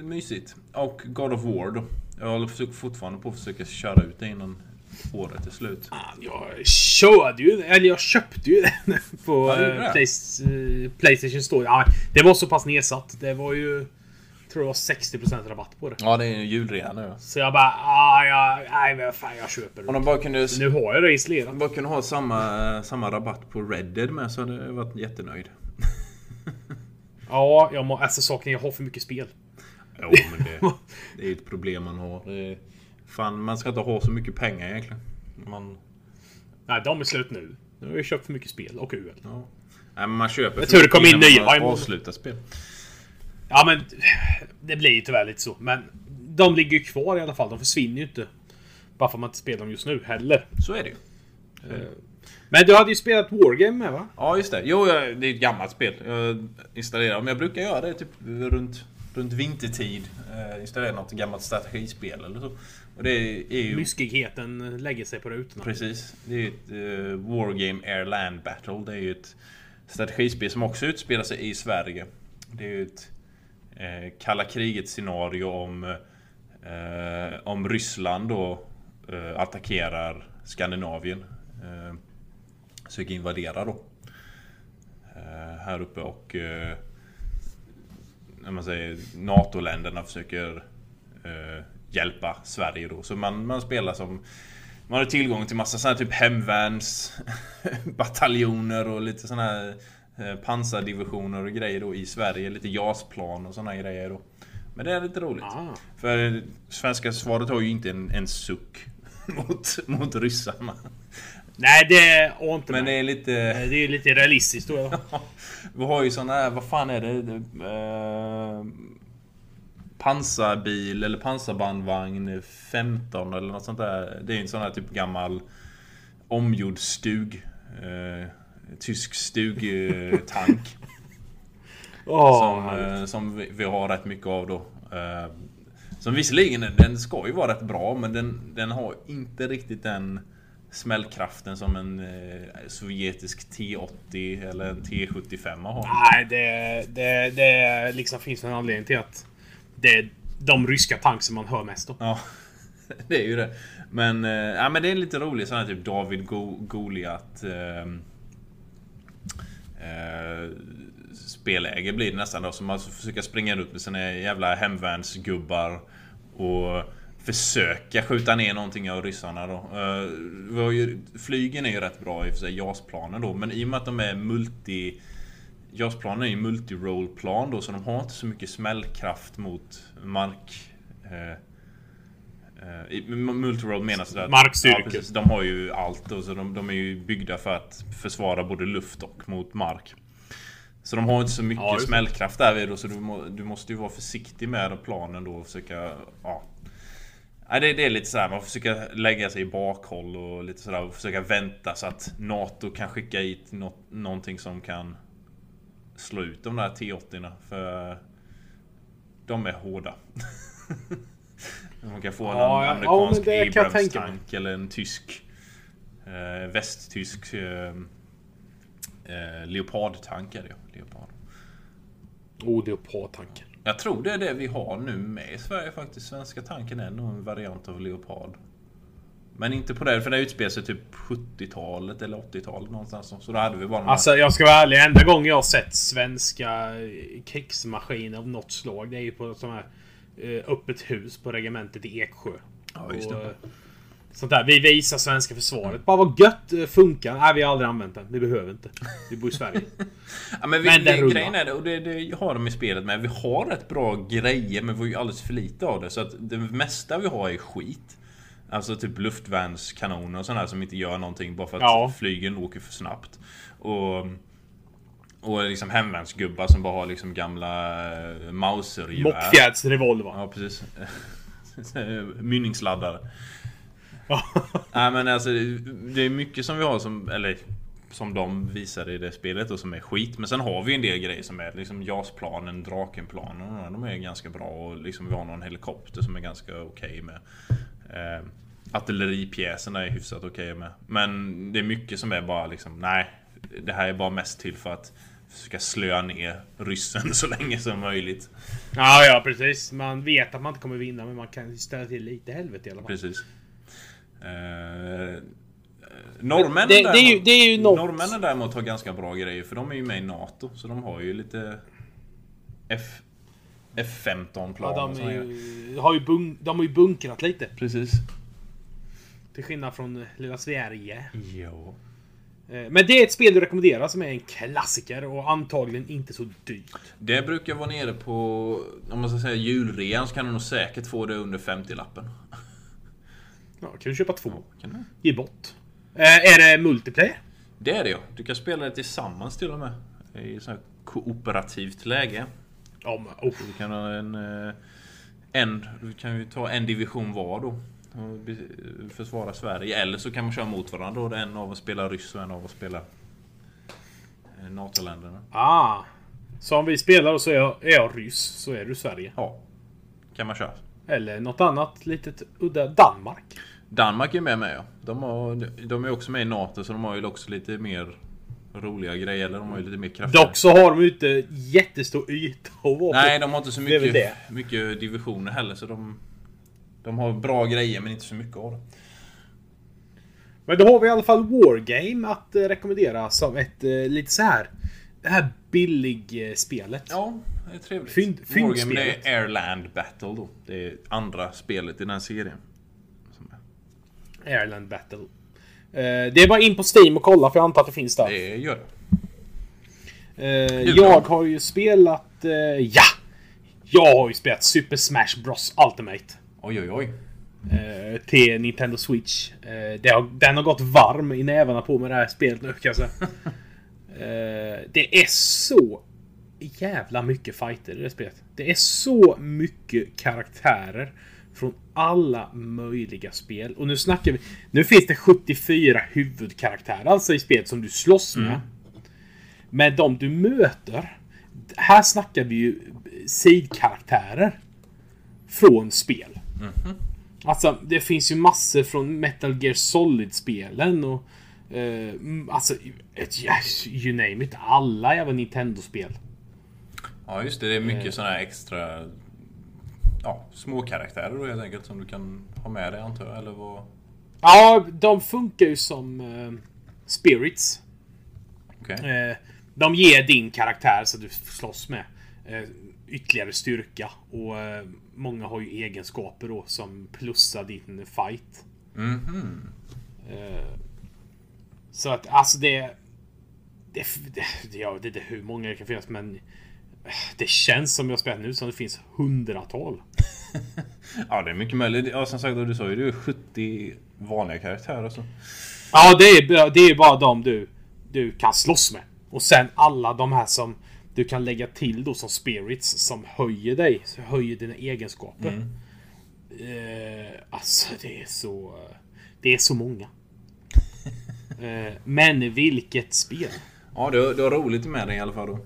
Speaker 2: mysigt. Och God of War då. Jag håller fortfarande på att försöka köra ut det innan året är slut.
Speaker 1: Fan, Jag körde ju, eller jag köpte ju den på
Speaker 2: Ja,
Speaker 1: eh,
Speaker 2: det?
Speaker 1: Plays, eh, Playstation Store. Ja, det var så pass nedsatt. Det var ju... Jag tror det var 60% rabatt på det.
Speaker 2: Ja, det är ju julrea nu.
Speaker 1: Så jag bara, ah, ja, nej men fan jag köper
Speaker 2: Om
Speaker 1: det.
Speaker 2: de bara kunde,
Speaker 1: Nu har jag det installerat.
Speaker 2: om de bara kunde ha samma, samma rabatt på Red Dead med så hade jag varit jättenöjd.
Speaker 1: Ja, jag må, alltså saken jag har för mycket spel.
Speaker 2: Jo, men det, det är ju ett problem man har. Fan, man ska inte ha så mycket pengar egentligen. Man,
Speaker 1: Nej, de är slut nu. Nu har jag köpt för mycket spel och öl.
Speaker 2: ja. Nej, men man köper
Speaker 1: tror det kom in
Speaker 2: man
Speaker 1: nya månad.
Speaker 2: avslutat spel.
Speaker 1: Ja men det blir ju tyvärr lite så. Men de ligger ju kvar i alla fall. De försvinner ju inte. Bara för att man inte spelar dem just nu heller.
Speaker 2: Så är det ju.
Speaker 1: Men du hade ju spelat Wargame med va?
Speaker 2: Ja, just det. Jo, det är ett gammalt spel. Jag installerar, men jag brukar göra det typ runt, runt vintertid. Eh, installera något gammalt strategispel eller så. Och det är ju...
Speaker 1: Myskigheten lägger sig på rutorna.
Speaker 2: Precis. Det är ju ett uh, Wargame Air Land Battle. Det är ju ett strategispel som också utspelar sig i Sverige. Det är ju ett eh, kalla kriget scenario om, eh, om Ryssland då eh, attackerar Skandinavien. Eh, söker invadera då. Här uppe och när man säger NATO-länderna försöker eh, hjälpa Sverige då. Så man, man spelar som man har tillgång till massa sådana typ hemvärns bataljoner och lite sådana här eh, pansardivisioner och grejer då i Sverige. Lite JAS-plan och sådana grejer då. Men det är lite roligt.
Speaker 1: Ah.
Speaker 2: För svenska svaret har ju inte en, en suck mot, mot ryssarna.
Speaker 1: Nej det har inte
Speaker 2: Men
Speaker 1: med.
Speaker 2: det är lite...
Speaker 1: Det är lite realistiskt då.
Speaker 2: Vi har ju såna här, vad fan är det? eh, pansarbil eller pansarbandvagn 15 eller något sånt där. Det är en sån här typ gammal omgjord stug. Eh, tysk stugtank.
Speaker 1: Åh,
Speaker 2: som, eh, som vi, vi har rätt mycket av då. Eh, som visserligen, den ska ju vara rätt bra men den, den har inte riktigt den smällkraften som en eh, sovjetisk T80 eller en T75 har.
Speaker 1: Nej, det, det, det liksom finns en anledning till att det är de ryska tanksen man hör mest om.
Speaker 2: Ja, det är ju det. Men, eh, ja, men det är lite roligt sån här typ David Go Goliat eh, eh, speläge blir det nästan då. Så man får försöka springa ut med sina jävla hemvärnsgubbar och försöka skjuta ner någonting av ryssarna då. Eh, vi har ju, flygen är ju rätt bra i och för sig, JAS-planen då. Men i och med att de är multi... JAS-planen är ju multi-roll-plan då, så de har inte så mycket smällkraft mot mark... Eh, eh, Multiroll menas det att...
Speaker 1: Markstyrkor.
Speaker 2: Ja, precis. De har ju allt då, så de, de är ju byggda för att försvara både luft och mot mark. Så de har inte så mycket
Speaker 1: Ja,
Speaker 2: smällkraft där vid då, så du, må, du måste ju vara försiktig med planen då och försöka... Ja. Nej, det, det är lite så här, man försöka lägga sig i bakhåll och lite sådär och försöka vänta så att NATO kan skicka hit något, någonting som kan slå ut de där T80 För de är hårda. Man kan få en
Speaker 1: Ja,
Speaker 2: amerikansk
Speaker 1: ja.
Speaker 2: Abrams-tank eller en tysk eh, västtysk eh, eh, Leopard-tank är det. Leopard.
Speaker 1: Oh, det är på tanken.
Speaker 2: Jag tror det är det vi har nu med i Sverige faktiskt. Svenska tanken är nog en variant av Leopard. Men inte på det, för det utspelar sig typ 70-talet eller 80-talet någonstans. Så då hade vi bara
Speaker 1: Alltså jag ska vara ärlig. Enda gången jag har sett svenska eh, krigsmaskiner av något slag. Det är ju på sån här eh, öppet hus på regementet i Eksjö.
Speaker 2: Ja, just det.
Speaker 1: Och, eh, Sånt där. Vi visar svenska försvaret. Bara vad gött funkar. Nej, vi har aldrig använt den. Vi behöver inte. Vi bor i Sverige.
Speaker 2: Ja, men vi,
Speaker 1: Men den rullar.
Speaker 2: grejen är det, och det, det har de i spelet med. Vi har rätt bra grejer, men vi har ju alldeles för lite av det. Så att det mesta vi har är skit. Alltså typ luftvärnskanoner och sådana som inte gör någonting bara för att
Speaker 1: Ja.
Speaker 2: flygen åker för snabbt. Och, och liksom hemvärnsgubbar som bara har liksom gamla eh, Mausergevär.
Speaker 1: Mockfjärds revolver.
Speaker 2: Ja, precis. Mynningsladdare. Nej men alltså det- är mycket som vi har som, eller som de visade i det spelet och som är skit. Men sen har vi en del grejer som är liksom JAS-planen, Drakenplanen. De är ganska bra och liksom vi har någon helikopter som är ganska okej med. Eh, artilleripjäserna är hyfsat okej med. Men det är mycket som är bara liksom, nej. Det här är bara mest till för att försöka slöa ner ryssen så länge som möjligt.
Speaker 1: Ja, ja precis. Man vet att man inte kommer vinna men man kan ställa till lite helvete i alla fall.
Speaker 2: Precis. Eh, norrmännen,
Speaker 1: Det- det är ju-
Speaker 2: däremot-
Speaker 1: det är ju något-
Speaker 2: norrmännen däremot har ganska bra grejer för de är ju med i NATO. Så de har ju lite F, F15 plan
Speaker 1: Ja, de, ju, har ju bunk, de har ju bunkrat lite.
Speaker 2: Precis.
Speaker 1: Till skillnad från eh, lilla Sverige.
Speaker 2: Jo.
Speaker 1: Eh, Men det är ett spel du rekommenderar som är en klassiker och antagligen inte så dyrt.
Speaker 2: Det brukar vara nere på, om man ska säga julrean så kan du nog säkert få det under 50-lappen.
Speaker 1: Ja, kan du köpa två?
Speaker 2: Kan du?
Speaker 1: Ge bort. Eh, är det multiplayer?
Speaker 2: Det är det ja. Du kan spela det tillsammans till och med. I så här kooperativt läge.
Speaker 1: Ja, men, oh.
Speaker 2: Du kan ha en... en du kan ju ta en division var då. Be- försvara Sverige. Eller så kan man köra mot varandra. Och en av oss spelar ryss och en av oss spelar eh, NATO-länderna.
Speaker 1: Ah. Så om vi spelar och så är jag, är jag ryss så är du Sverige.
Speaker 2: Ja. Kan man köra.
Speaker 1: Eller något annat litet udda Danmark.
Speaker 2: Danmark är med med ja. De, har, de är också med i NATO så de har ju också lite mer roliga grejer. Eller de har ju lite mer kraft.
Speaker 1: Dock så har de ju inte jättestor yta att vara.
Speaker 2: Nej, de har inte så mycket, mycket divisioner heller. Så de, de har bra grejer men inte så mycket av det.
Speaker 1: Men då har vi i alla fall Wargame att eh, rekommendera som ett eh, lite så här. Det här billig-spelet.
Speaker 2: Ja, det är trevligt.
Speaker 1: Fynd-
Speaker 2: Wargame, det är Airland Battle då. Det är andra spelet i den här serien.
Speaker 1: Airland Battle. Eh, det är bara in på Steam och kolla för jag antar att det finns där.
Speaker 2: Det gör det.
Speaker 1: Jag har ju spelat... Ja! Jag har ju spelat Super Smash Bros Ultimate.
Speaker 2: Oj, oj, oj.
Speaker 1: Eh, till Nintendo Switch. Eh, den har gått varm i nävarna på med det här spelet nu kan jag säga. eh, det är så jävla mycket fighter i det spelet. Det är så mycket karaktärer. Från alla möjliga spel. Och nu snackar vi... Nu finns det 74 huvudkaraktärer alltså i spelet som du slåss med. Men de du möter. Här snackar vi ju sidkaraktärer. Från spel. Alltså, det finns ju massor från Metal Gear Solid-spelen och... Eh, mm, alltså, ett, you name it. Alla jävla Nintendo-spel.
Speaker 2: Ja, just det. Det är mycket
Speaker 1: Eh.
Speaker 2: sådana här extra... Ja, små karaktärer då helt enkelt som du kan ha med dig antar jag. Eller vad?
Speaker 1: Ja, de funkar ju som eh, spirits.
Speaker 2: Okej.
Speaker 1: Eh, de ger din karaktär så du slåss med eh, ytterligare styrka. Och eh, många har ju egenskaper då som plussar din fight.
Speaker 2: Mhm.
Speaker 1: Eh, så att alltså det... Det, det, ja, det är inte hur många det kan finnas men... eh, Det känns som jag spelat nu som det finns hundratal.
Speaker 2: Ja, det är mycket möjligt. Ja, som sagt, du sa ju det är 70 vanliga karaktärer. Så.
Speaker 1: Ja, det är, bara- det är bara de du, du kan slåss med. Och sen alla de här som du kan lägga till då som spirits som höjer dig. Höjer dina egenskaper. Eh, alltså det är så... Det är så många. eh, men vilket spel.
Speaker 2: Ja, du, du har roligt med dig i alla fall då.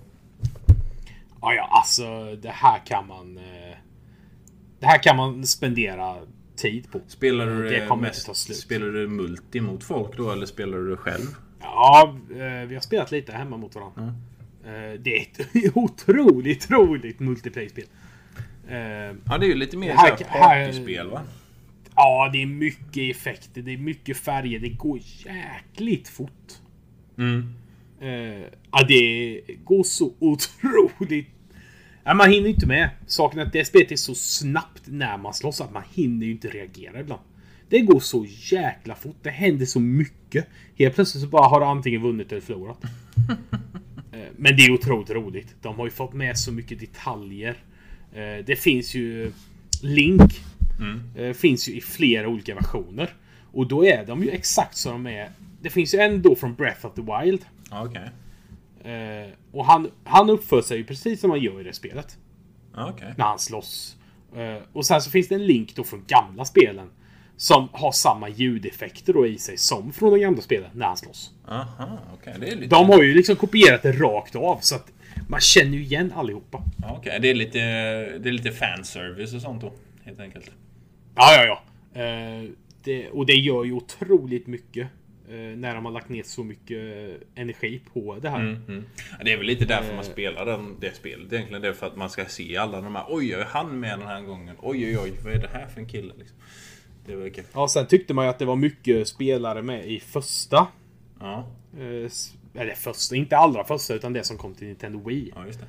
Speaker 1: Ja, ja, alltså det här kan man... Eh, det här kan man spendera tid på.
Speaker 2: Spelar du
Speaker 1: Det kommer
Speaker 2: mest,
Speaker 1: inte ta slut.
Speaker 2: Spelar du multi mot folk då eller spelar du själv?
Speaker 1: Ja, eh, vi har spelat lite hemma mot varandra. Eh, det är ett otroligt roligt multiplayer-spel. Eh,
Speaker 2: Ja, det är ju lite mer
Speaker 1: här-
Speaker 2: partyspel va?
Speaker 1: ja, det är mycket effekter, det är mycket färger, det går jäkligt fort.
Speaker 2: Mm.
Speaker 1: Eh, ja, det går så otroligt... Ja, man hinner inte med. Saken är att det spelet är så snabbt när man slåss att man hinner ju inte reagera ibland. Det går så jäkla fort. Det händer så mycket. Helt plötsligt så bara har du antingen vunnit eller förlorat. Eh, Men det är otroligt roligt. De har ju fått med så mycket detaljer. Eh, Det finns ju... Link. eh, Finns ju i flera olika versioner. Och då är de ju exakt som de är. Det finns ju en då från Breath of the Wild. Eh, och han, han uppför sig ju precis som man gör i det spelet.
Speaker 2: Okej.
Speaker 1: När han slåss. Och sen så finns det en link då från gamla spelen. Som har samma ljudeffekter då i sig som från de gamla spelen när han slåss.
Speaker 2: Aha, okej. Det är lite...
Speaker 1: De har ju liksom kopierat det rakt av så att man känner ju igen allihopa.
Speaker 2: Okej, det är lite... Det är lite fanservice och sånt då. Helt enkelt.
Speaker 1: Ja, ja, ja. Eh, det, och det gör ju otroligt mycket. eh, när de har lagt ner så mycket eh, energi på det här.
Speaker 2: Mm. Ja, Det är väl lite därför man spelar den, det spelet egentligen. Det är för att man ska se alla de här. Oj, är han med den här gången? Oj, oj, oj, vad är det här för en kille? Liksom. Det väl kul.
Speaker 1: Ja, sen tyckte man ju att det var mycket spelare med i första.
Speaker 2: Ja,
Speaker 1: Eh, eller första, inte allra första, utan det som kom till Nintendo Wii.
Speaker 2: ja, just det.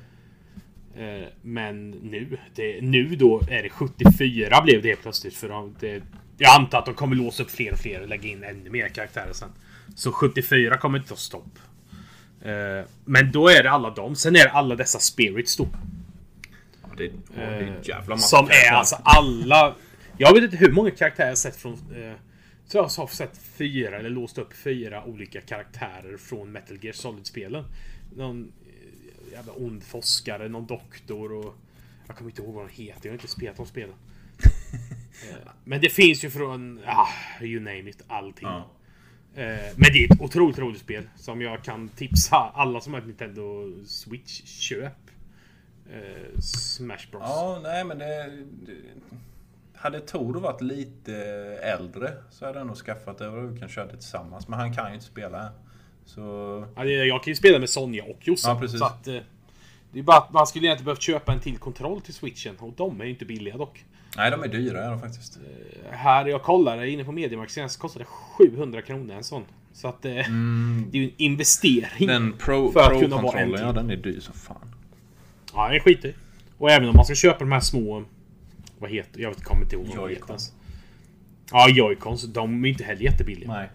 Speaker 1: Eh, men nu, det, nu då är det 74 blev det helt plötsligt. För de, det, jag antar att de kommer låsa upp fler och fler och lägga in ännu mer karaktärer sen. Så 74 kommer inte ta stopp. Eh, men då är det alla dem. Sen är det alla dessa spirits då.
Speaker 2: Ja, det, det är jävla massa
Speaker 1: Som är alltså alla... Jag vet inte hur många karaktärer jag sett från... Eh, så jag har sett fyra, eller låst upp fyra olika karaktärer från Metal Gear Solid-spelen. Någon eh, jävla ond forskare, någon doktor och... Jag kommer inte ihåg vad de heter, jag har inte spelat de spelen. Eh, Men det finns ju från... Ah, you name it, allting.
Speaker 2: Ja.
Speaker 1: Eh, Men det är ett otroligt roligt spel som jag kan tipsa alla som har ett Nintendo Switch. Köp. Smash Bros.
Speaker 2: Ja, nej men det... hade Toro varit lite äldre så hade jag nog skaffat det och vi kan köra det tillsammans. Men han kan ju inte spela än. Så...
Speaker 1: Ja, jag kan ju spela med Sonja och Jossan.
Speaker 2: Ja, precis.
Speaker 1: Så att, eh, det är bara att man skulle egentligen behövt köpa en till kontroll till switchen. Och de är ju inte billiga dock.
Speaker 2: Nej, de är dyra är de faktiskt.
Speaker 1: Här, jag kollade inne på Mediamarkt senast, kostade 700 kronor en sån. Så att eh, det är ju en investering.
Speaker 2: Den Pro,
Speaker 1: För att kunna vara en
Speaker 2: ja
Speaker 1: till.
Speaker 2: den är dyr som fan.
Speaker 1: Ja, den är skitdyr. Och även om man ska köpa de här små... Vad heter Jag kommer inte ihåg vad de heter. Ja, Joy-Cons. De är inte heller jättebilliga.
Speaker 2: Nej.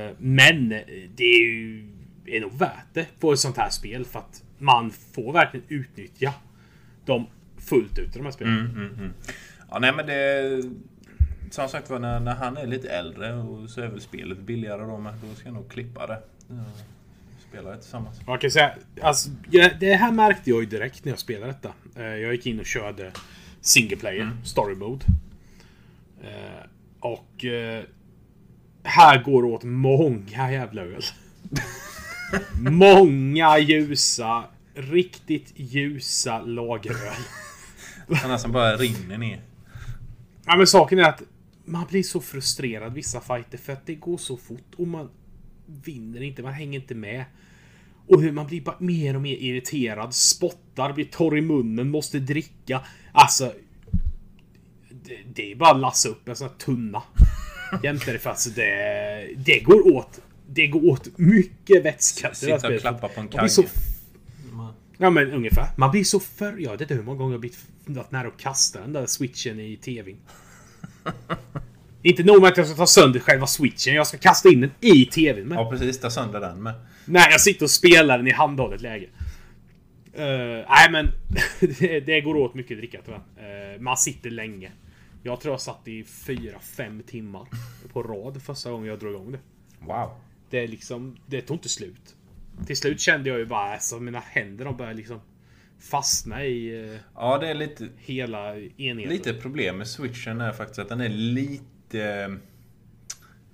Speaker 1: Eh, Men eh, det är ju är nog värt det på ett sånt här spel för att man får verkligen utnyttja dem fullt ut i de här spelen.
Speaker 2: Mm, Ja, nej men det... Som sagt var, när, när han är lite äldre och så är väl spelet billigare då men då ska jag nog klippa det. Ja, Spela det tillsammans.
Speaker 1: Jag kan säga, alltså, det här märkte jag ju direkt när jag spelade detta. Eh, Jag gick in och körde single player, story mode. Eh, Och eh, här går det åt många jävla öl. många ljusa, riktigt ljusa lageröl.
Speaker 2: Han nästan bara rinner ner.
Speaker 1: Ja men saken är att man blir så frustrerad vissa fighter för att det går så fort och man vinner inte, man hänger inte med. Och hur man blir bara mer och mer irriterad, spottar, blir torr i munnen, måste dricka. Alltså... Det, det är bara att lassa upp en sån här tunna. Jämte det för alltså det... Det går åt... Det går åt mycket vätska.
Speaker 2: Sitta och klappa på en kagge.
Speaker 1: Ja men ungefär. Man blir så för... Jag vet inte hur många gånger jag har blivit varit nära att kasta den där switchen i tvn. Inte nog med att jag ska ta sönder själva switchen, jag ska kasta in den i tvn med.
Speaker 2: Ja precis, ta sönder den med.
Speaker 1: Nej, jag sitter och spelar den i handhållet läge. Eh, nej men, det, går åt mycket dricka tyvärr. Uh, man sitter länge. Jag tror jag satt i 4-5 timmar på rad första gången jag drog igång det.
Speaker 2: Wow.
Speaker 1: Det är liksom, det tog inte slut. Till slut kände jag ju bara alltså mina händer de började liksom fastna i eh,
Speaker 2: Ja, det är lite,
Speaker 1: hela enheten.
Speaker 2: lite problem med switchen är faktiskt att den är lite...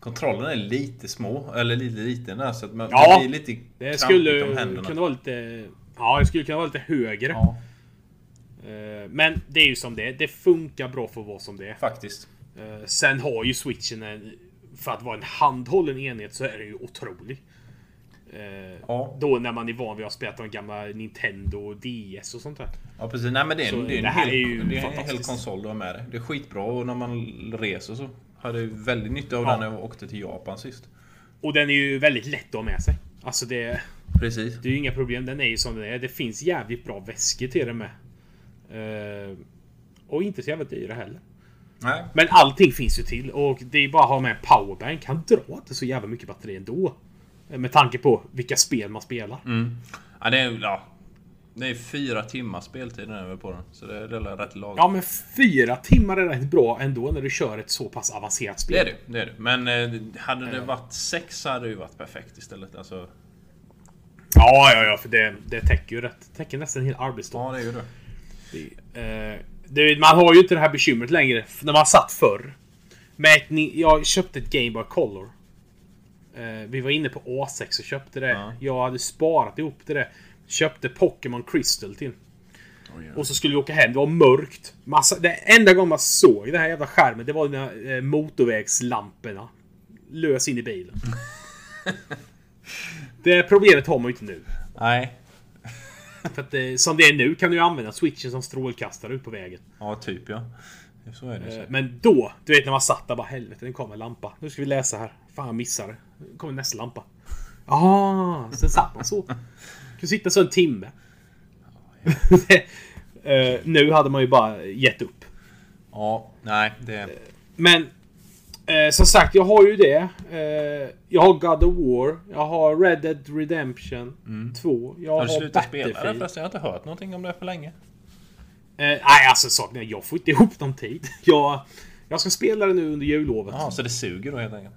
Speaker 2: Kontrollen är lite små, eller lite liten där så att man
Speaker 1: Ja,
Speaker 2: det blir lite
Speaker 1: Det skulle
Speaker 2: om händerna.
Speaker 1: kunna vara lite... Ja, det skulle kunna vara lite högre.
Speaker 2: Ja,
Speaker 1: Eh, Men det är ju som det är. Det funkar bra för att vara som det är.
Speaker 2: faktiskt.
Speaker 1: Eh, Sen har ju switchen en... För att vara en handhållen enhet så är den ju otrolig. Eh,
Speaker 2: Ja.
Speaker 1: Då när man är van vid att spela de gamla Nintendo och DS och sånt där.
Speaker 2: Ja precis, nej men det är,
Speaker 1: Så
Speaker 2: en, det är en,
Speaker 1: det här
Speaker 2: hel,
Speaker 1: är ju
Speaker 2: det är en hel konsol du har med dig. Det är skitbra och när man reser så hade väldigt nytta av
Speaker 1: Ja.
Speaker 2: den när jag åkte till Japan sist.
Speaker 1: Och den är ju väldigt lätt att ha med sig. Alltså det...
Speaker 2: Precis.
Speaker 1: Det är ju inga problem. Den är ju som den är. Det finns jävligt bra väskor till den med. Eh, och inte så jävla dyra heller.
Speaker 2: Nej.
Speaker 1: Men allting finns ju till och det är bara att ha med en powerbank. Han drar inte så jävla mycket batteri ändå. Eh, Med tanke på vilka spel man spelar.
Speaker 2: Ja, det är, ja, det är fyra timmars speltid över på den. Så det är, det rätt lagom.
Speaker 1: Ja men fyra timmar är rätt bra ändå när du kör ett så pass avancerat spel.
Speaker 2: Det är det, det är det. Men eh, hade det varit sex så hade det ju varit perfekt istället. Alltså,
Speaker 1: Ja, ja, ja, för det, det täcker ju rätt. täcker nästan en hel arbetsdag.
Speaker 2: ja, det är ju det.
Speaker 1: Eh, det, man har ju inte det här bekymret längre när man satt förr. Med ett, jag köpte ett Game Boy Color. Eh, vi var inne på A6 och köpte det.
Speaker 2: Ja.
Speaker 1: Jag hade sparat ihop det. Köpte Pokémon Crystal till. Och så skulle vi åka hem. Det var mörkt. Massa, det enda gången man såg den här jävla skärmen, det var när eh, motorvägslamporna lös in i bilen. det problemet har man ju inte nu.
Speaker 2: Nej.
Speaker 1: För att, eh, som det är nu kan du ju använda switchen som strålkastare ut på vägen.
Speaker 2: Ja, typ ja. Så är det.
Speaker 1: Eh,
Speaker 2: Så.
Speaker 1: Men då, du vet när man satt där bara helvete, den kommer en lampa. Nu ska vi läsa här. Fan jag missade. Nu kommer nästa lampa. Ah, sen satt man så. Kunde sitta så en timme. Eh, nu hade man ju bara gett upp.
Speaker 2: Ja, nej, det...
Speaker 1: Men eh, som sagt, jag har ju det. Eh, jag har God of War. Jag har Red Dead Redemption 2. Jag
Speaker 2: Har
Speaker 1: har,
Speaker 2: du slutat spela det förresten? Jag har inte hört någonting om det för länge.
Speaker 1: Eh, nej, alltså saken är, jag får inte ihop någon tid. Jag, jag ska spela det nu under jullovet.
Speaker 2: Ja, så det suger då helt enkelt?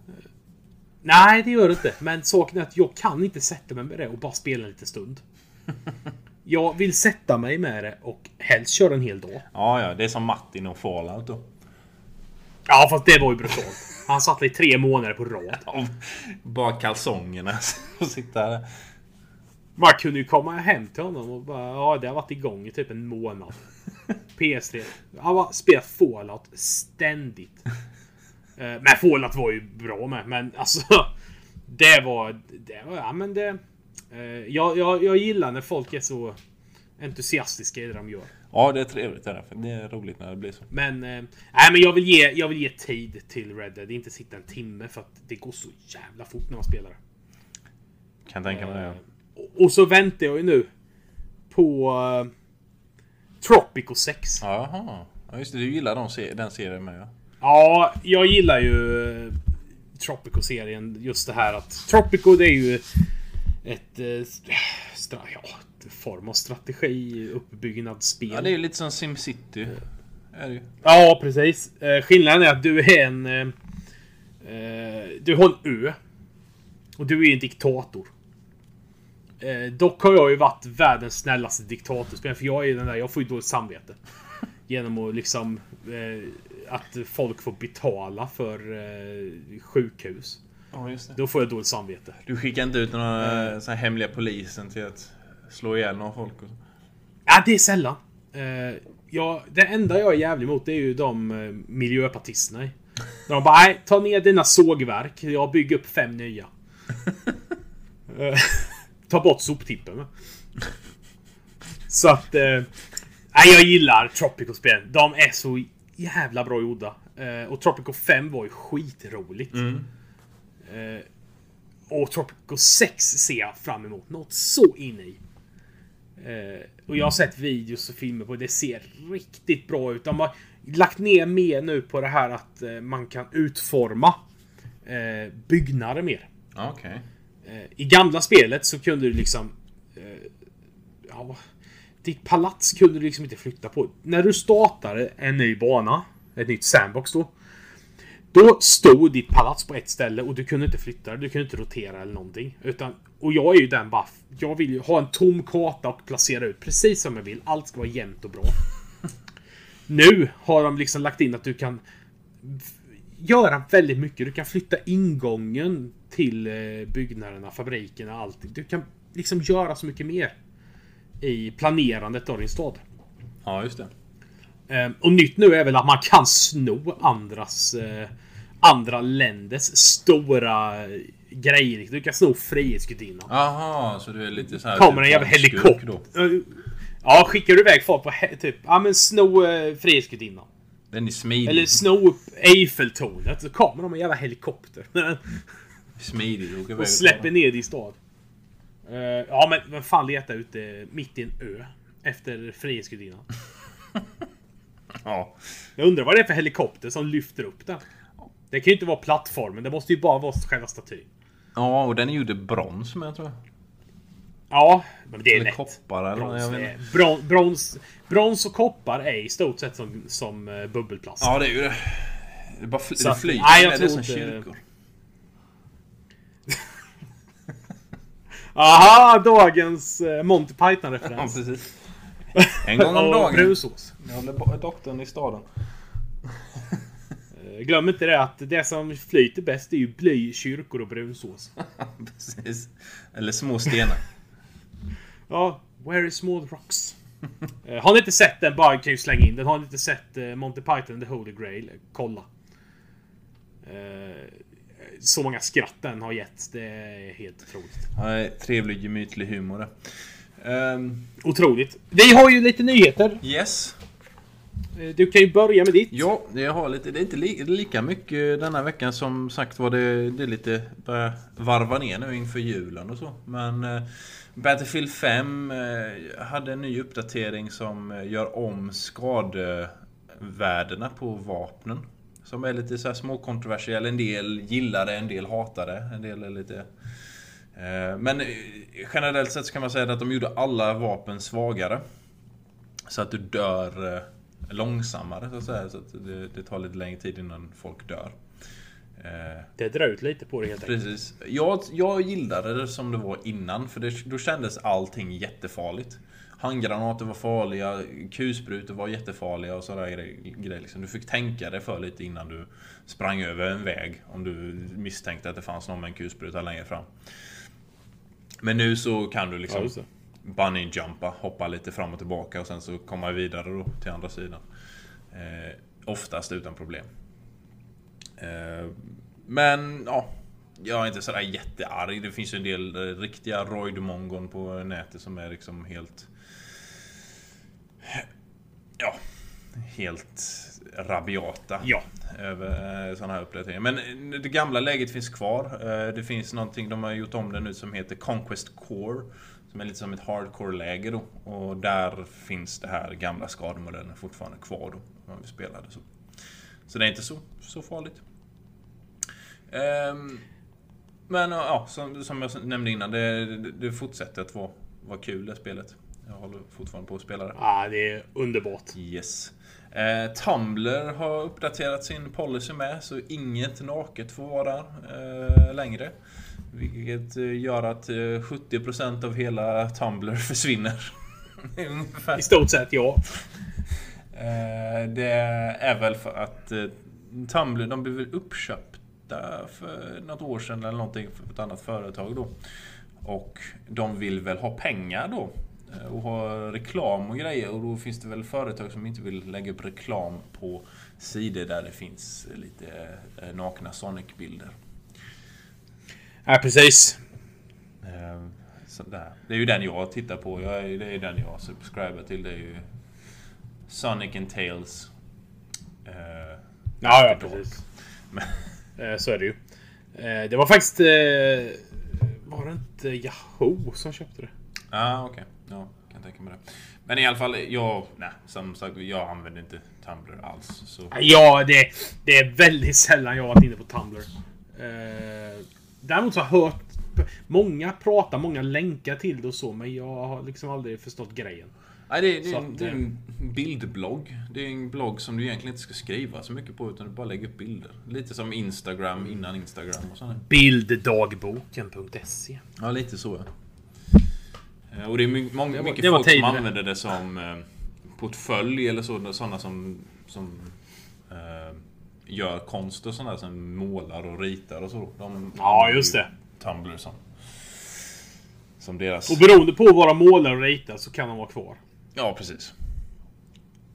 Speaker 1: Nej, det gör det inte. Men saken är att jag kan inte sätta mig med det och bara spela en liten stund. Jag vill sätta mig med det och helst köra en hel dag.
Speaker 2: Ja, ja, det är som Martin och Fallout då.
Speaker 1: Ja, fast det var ju brutalt. Han satt i tre månader på rad.
Speaker 2: Ja, Bara kalsongerna och sitta där.
Speaker 1: Man kunde ju komma hem till honom och bara ja, det har varit igång i typ en månad. PS3. Han var spelat Fallout ständigt. Eh, Men Fallout var ju bra med. Men alltså. Det var... Det var ja, men det... eh, Jag, jag, jag gillar när folk är så entusiastiska i det de gör.
Speaker 2: Ja, det är trevligt. Det är, det är roligt när det blir så.
Speaker 1: Men... eh, Nej men jag vill ge, jag vill ge tid till Red Dead. Inte sitta en timme för att det går så jävla fort när man spelar.
Speaker 2: Kan tänka mig det. ja.
Speaker 1: Och- Och så väntar jag ju nu på uh, Tropico 6. Ja.
Speaker 2: Jaha. Ja, just det. Du gillar de den serien med ja.
Speaker 1: Jag gillar ju uh, Tropico-serien. Just det här att Tropico det är ju ett, stra- ja, form av strategi, uppbyggnadsspel.
Speaker 2: Ja, det är ju lite som SimCity. Är det ju.
Speaker 1: Ja, precis. Eh, skillnaden är att du är en... eh, eh, du har en ö. Och du är en diktator. Eh, dock har jag ju varit världens snällaste diktatorspelare. För jag är ju den där, jag får ju dåligt samvete. Genom att liksom... Eh, att folk får betala för eh, sjukhus.
Speaker 2: Ja, just det.
Speaker 1: Då får jag dåligt samvete.
Speaker 2: Du skickar inte ut några så här hemliga polisen till att slå ihjäl några folk? Och så.
Speaker 1: Ja, det är sällan. Eh, ja, det enda jag är jävlig mot det är ju de eh, miljöpartisterna. Där de bara, nej, ta ner dina sågverk. Jag bygger upp fem nya. Eh, ta bort soptippen. Så att... Eh, nej, jag gillar Tropico-spel. De är så jävla bra gjorda. Eh, och Tropico 5 var ju skitroligt. Eh, och Tropico 6 ser jag fram emot något så in i. Eh, och jag har sett videos och filmer på det. Det ser riktigt bra ut. De har lagt ner mer nu på det här att man kan utforma byggnader mer.
Speaker 2: Okej.
Speaker 1: Eh, I gamla spelet så kunde du liksom... Ja, ditt palats kunde du liksom inte flytta på. När du startade en ny bana, ett nytt sandbox då. Då stod ditt palats på ett ställe och du kunde inte flytta det. Du kunde inte rotera eller någonting. Utan, och jag är ju den bara... Jag vill ju ha en tom karta och placera ut precis som jag vill. Allt ska vara jämnt och bra. Nu har de liksom lagt in att du kan göra väldigt mycket. Du kan flytta ingången till eh, byggnaderna, fabrikerna, allt. Du kan liksom göra så mycket mer i planerandet av din stad.
Speaker 2: Ja, just det.
Speaker 1: Eh, Och nytt nu är väl att man kan sno andras eh, andra länders stora eh, grejer. Du kan sno Frihetsgudinnan.
Speaker 2: Jaha, så du är lite så här...
Speaker 1: Kommer en jävla
Speaker 2: skurk
Speaker 1: helikopter. Eh, Ja, skickar du iväg folk på typ, ja men sno eh, Frihetsgudinnan.
Speaker 2: Den är smidig.
Speaker 1: Eller sno upp Eiffeltornet. Så kommer de med en jävla helikopter.
Speaker 2: Smidig.
Speaker 1: Och släpper ner dig i stad. Eh, ja men vem fan letar ute mitt i en ö? Efter Frihetsgudinnan.
Speaker 2: Ja.
Speaker 1: Jag undrar vad det är för helikopter som lyfter upp den. Det kan ju inte vara plattformen. Det måste ju bara vara själva statyn.
Speaker 2: Ja, och den är gjord i brons med tror jag.
Speaker 1: Ja, men det är
Speaker 2: Eller
Speaker 1: lätt.
Speaker 2: koppar eller
Speaker 1: Brons,
Speaker 2: jag
Speaker 1: är, brons, brons och koppar är i stort sett som, som eh, bubbelplast.
Speaker 2: Ja, det är ju det. Det, bara fly- det flyger
Speaker 1: nej, jag
Speaker 2: det är som kyrkor.
Speaker 1: Aha, dagens eh, Monty
Speaker 2: Ja,
Speaker 1: Python-referens.
Speaker 2: precis. En gång om dagen.
Speaker 1: brunsås.
Speaker 2: Jag håller doktorn i staden.
Speaker 1: Eh, glöm inte det att det som flyter bäst är ju bly, kyrkor och brunsås.
Speaker 2: Precis. Eller små stenar.
Speaker 1: Ja, where is small rocks? Eh, har ni inte sett den, bara kan ju slänga in den. Har ni inte sett eh, Monty Python The Holy Grail? Kolla. Så många skratt den har gett. Det är helt otroligt.
Speaker 2: Nej, trevlig gemytlig humor. Ehm,
Speaker 1: Otroligt. Vi har ju lite nyheter.
Speaker 2: yes.
Speaker 1: Eh, Du kan ju börja med ditt.
Speaker 2: Ja, jag har lite, det är inte li, lika mycket denna veckan som sagt var det, det är lite börjar varva ner nu inför julen och så. Men eh, Battlefield 5 eh, hade en ny uppdatering som eh, gör om skadevärdena på vapnen. Som är lite så här småkontroversiell. En del gillar det, en del hatar det. En del är lite... Eh, men eh, generellt sett så kan man säga att de gjorde alla vapen svagare. Så att du dör eh, långsammare så att säga. Så att det, det tar lite längre tid innan folk dör.
Speaker 1: Det drar ut lite på det helt enkelt.
Speaker 2: Precis. Jag, jag gillade det som det var innan. För det, då kändes allting jättefarligt. Handgranater var farliga, kulsprutor var jättefarliga och sådär grejer. Liksom. Du fick tänka dig för lite innan du sprang över en väg. Om du misstänkte att det fanns någon med en kulspruta längre fram. Men nu så kan du
Speaker 1: Ja,
Speaker 2: liksom
Speaker 1: det.
Speaker 2: bunny jumpa, hoppa lite fram och tillbaka och sen så komma vidare då till andra sidan. Eh, oftast utan problem. Eh, men ja, jag är inte sådär jättearg. Det finns ju en del eh, riktiga roidmongon på nätet som är liksom helt... Ja, helt rabiata
Speaker 1: Ja.
Speaker 2: över sådana här uppdateringar. Men eh, det gamla läget finns kvar. Eh, Det finns någonting, de har gjort om det nu som heter Conquest Core. Som är lite som ett hardcore-läge då. Och där finns det här gamla skademodellen fortfarande kvar då. Om vi spelade så. Så det är inte så, så farligt. Ehm, Men ja, som, som jag nämnde innan. Det, det- det fortsätter att vara, vara kul det spelet. Jag håller fortfarande på att spela det.
Speaker 1: Ja, det är underbart.
Speaker 2: Yes. Eh, Tumblr har uppdaterat sin policy med, så inget naket får vara där eh, längre. Vilket eh, gör att eh, 70% av hela Tumblr försvinner. Ungefär.
Speaker 1: I stort sett ja.
Speaker 2: Eh, det är väl för att eh, Tumblr, de blev väl uppköpta för något år sedan eller någonting för ett annat företag då. Och de vill väl ha pengar då. eh, Och ha reklam och grejer. Och då finns det väl företag som inte vill lägga upp reklam på sidor där det finns lite eh, nakna Sonic-bilder.
Speaker 1: Ja, precis.
Speaker 2: Eh, Så där. Det är ju den jag tittar på. Jag det är den jag subscriber till. Det är ju Sonic and Tails. Eh,
Speaker 1: Ja, ja precis. Så är det ju. Eh, Det var faktiskt... eh, Var det inte Yahoo som köpte det?
Speaker 2: Ja, ah, okej. Ja, kan tänka mig det. Men i alla fall, jag... Nej, som sagt, jag använder inte Tumblr alls. Så...
Speaker 1: Ja, det, det är väldigt sällan jag har varit inne på Tumblr. Eh, Däremot så har jag hört många prata, många länkar till det och så, men jag har liksom aldrig förstått grejen.
Speaker 2: Nej, det, är- det, är en, det är en bildblogg. Det är en blogg som du egentligen inte ska skriva så mycket på, utan du bara lägger upp bilder. Lite som Instagram innan Instagram och sånt.
Speaker 1: Bilddagboken.se
Speaker 2: Ja, lite så ja. Eh, Och det är my- många,
Speaker 1: var-
Speaker 2: mycket
Speaker 1: det
Speaker 2: folk som använder det som eh, portfölj eller så, sådana som, som eh, gör konst och sådär, som målar och ritar och så. De
Speaker 1: Ja, just
Speaker 2: ju
Speaker 1: det.
Speaker 2: Tumblr som, som deras...
Speaker 1: Och beroende på vad de målar och ritar så kan de vara kvar.
Speaker 2: Ja, precis.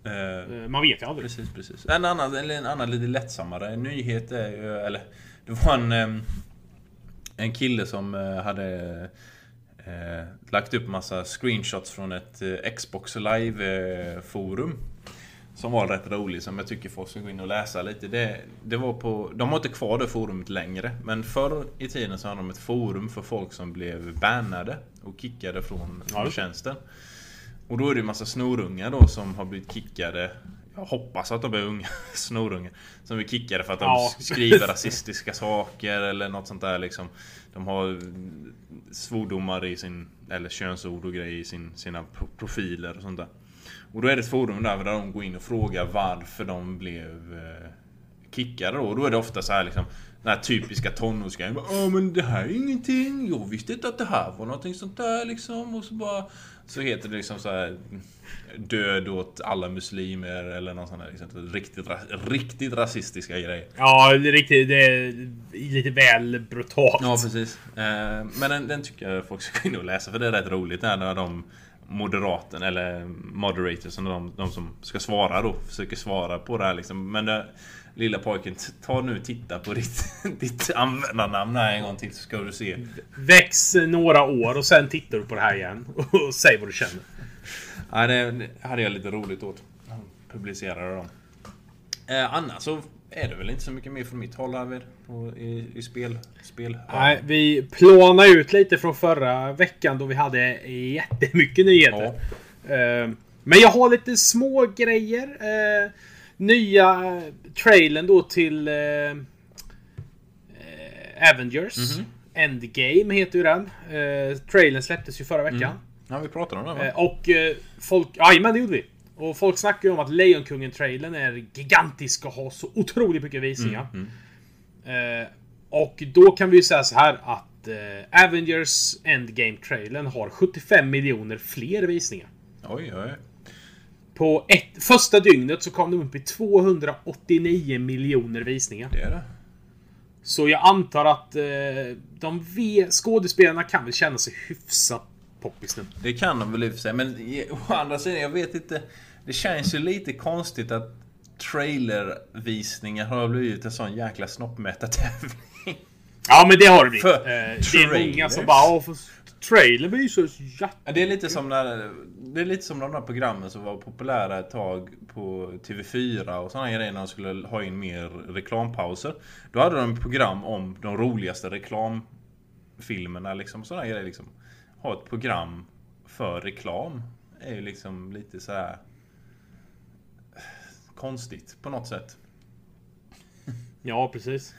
Speaker 2: Eh,
Speaker 1: Eh, Man vet ju aldrig.
Speaker 2: Precis, precis. En annan, eller en annan lite lättsammare nyhet är ju, eller det var en, en kille som eh, hade eh, lagt upp massa screenshots från ett eh, Xbox Live-forum. Som var rätt rolig, som jag tycker folk ska gå in och läsa lite. Det, det var på, de har inte kvar det forumet längre, men förr i tiden så hade de ett forum för folk som blev bannade och kickade från, från tjänsten. Och då är det en massa snorungar då som har blivit kickade. Jag hoppas att de är unga snorungar. Som blir kickade för att de
Speaker 1: Ja.
Speaker 2: skriver rasistiska saker eller något sånt där liksom. De har svordomar i sin, eller könsord och grejer i sin, sina pro- profiler och sånt där. Och då är det ett forum där, där de går in och frågar varför de blev eh, kickade då. Och då är det ofta så här liksom den här typiska tonårsgrejen. Ja men det här är ingenting. Jag visste inte att det här var någonting sånt där liksom. Och så bara... Så heter det liksom så här Död åt alla muslimer eller någon sån här liksom, riktigt, riktigt rasistiska grejer.
Speaker 1: Ja, det är riktigt. Det är lite väl brutalt.
Speaker 2: Ja, precis. Eh, men den, den tycker jag folk ska gå in och läsa för det är rätt roligt där när de moderaten eller moderators, de, de som ska svara då, försöker svara på det här liksom. Men det, lilla pojken, ta nu titta på ditt, ditt användarnamn här en gång till så ska du se.
Speaker 1: Väx några år och sen tittar du på det här igen. Och säg vad du känner.
Speaker 2: Ja, det, hade jag lite roligt åt. Publicerade dem. Eh, annars så är det väl inte så mycket mer från mitt håll Arvid? I, I spel... spel
Speaker 1: Nej, vi plånade ut lite från förra veckan då vi hade jättemycket nyheter. Eh, Men jag har lite små grejer. Eh, Nya trailern då till eh, eh, Avengers. Endgame heter ju den. Eh, trailern släpptes ju förra veckan.
Speaker 2: Ja, vi pratade om det va?
Speaker 1: Eh, Och eh, folk... Jajamän, det gjorde vi. Och folk snackar ju om att Lejonkungen-trailern är gigantisk och har så otroligt mycket visningar. Eh, och då kan vi ju säga så här att eh, Avengers Endgame-trailern har 75 miljoner fler visningar.
Speaker 2: Oj, oj.
Speaker 1: På ett, första dygnet så kom de upp i 289 miljoner visningar.
Speaker 2: Det är det.
Speaker 1: Så jag antar att eh, de v- skådespelarna kan väl känna sig hyfsat poppis nu.
Speaker 2: Det kan de väl i och för sig. Men å andra sidan, jag vet inte. Det känns ju lite konstigt att trailervisningar har blivit en sån jäkla snoppmätartävling.
Speaker 1: Ja, men det har det blivit.
Speaker 2: För
Speaker 1: Eh, det är många som bara för trailern visar ju så jätte...
Speaker 2: Det är lite som när, Det är lite som de där programmen som var populära ett tag på TV4 och sådana grejer när de skulle ha in mer reklampauser. Då hade de program om de roligaste reklamfilmerna liksom. Sådana grejer liksom. Ha ett program för reklam är ju liksom lite så här konstigt på något sätt.
Speaker 1: Ja, precis.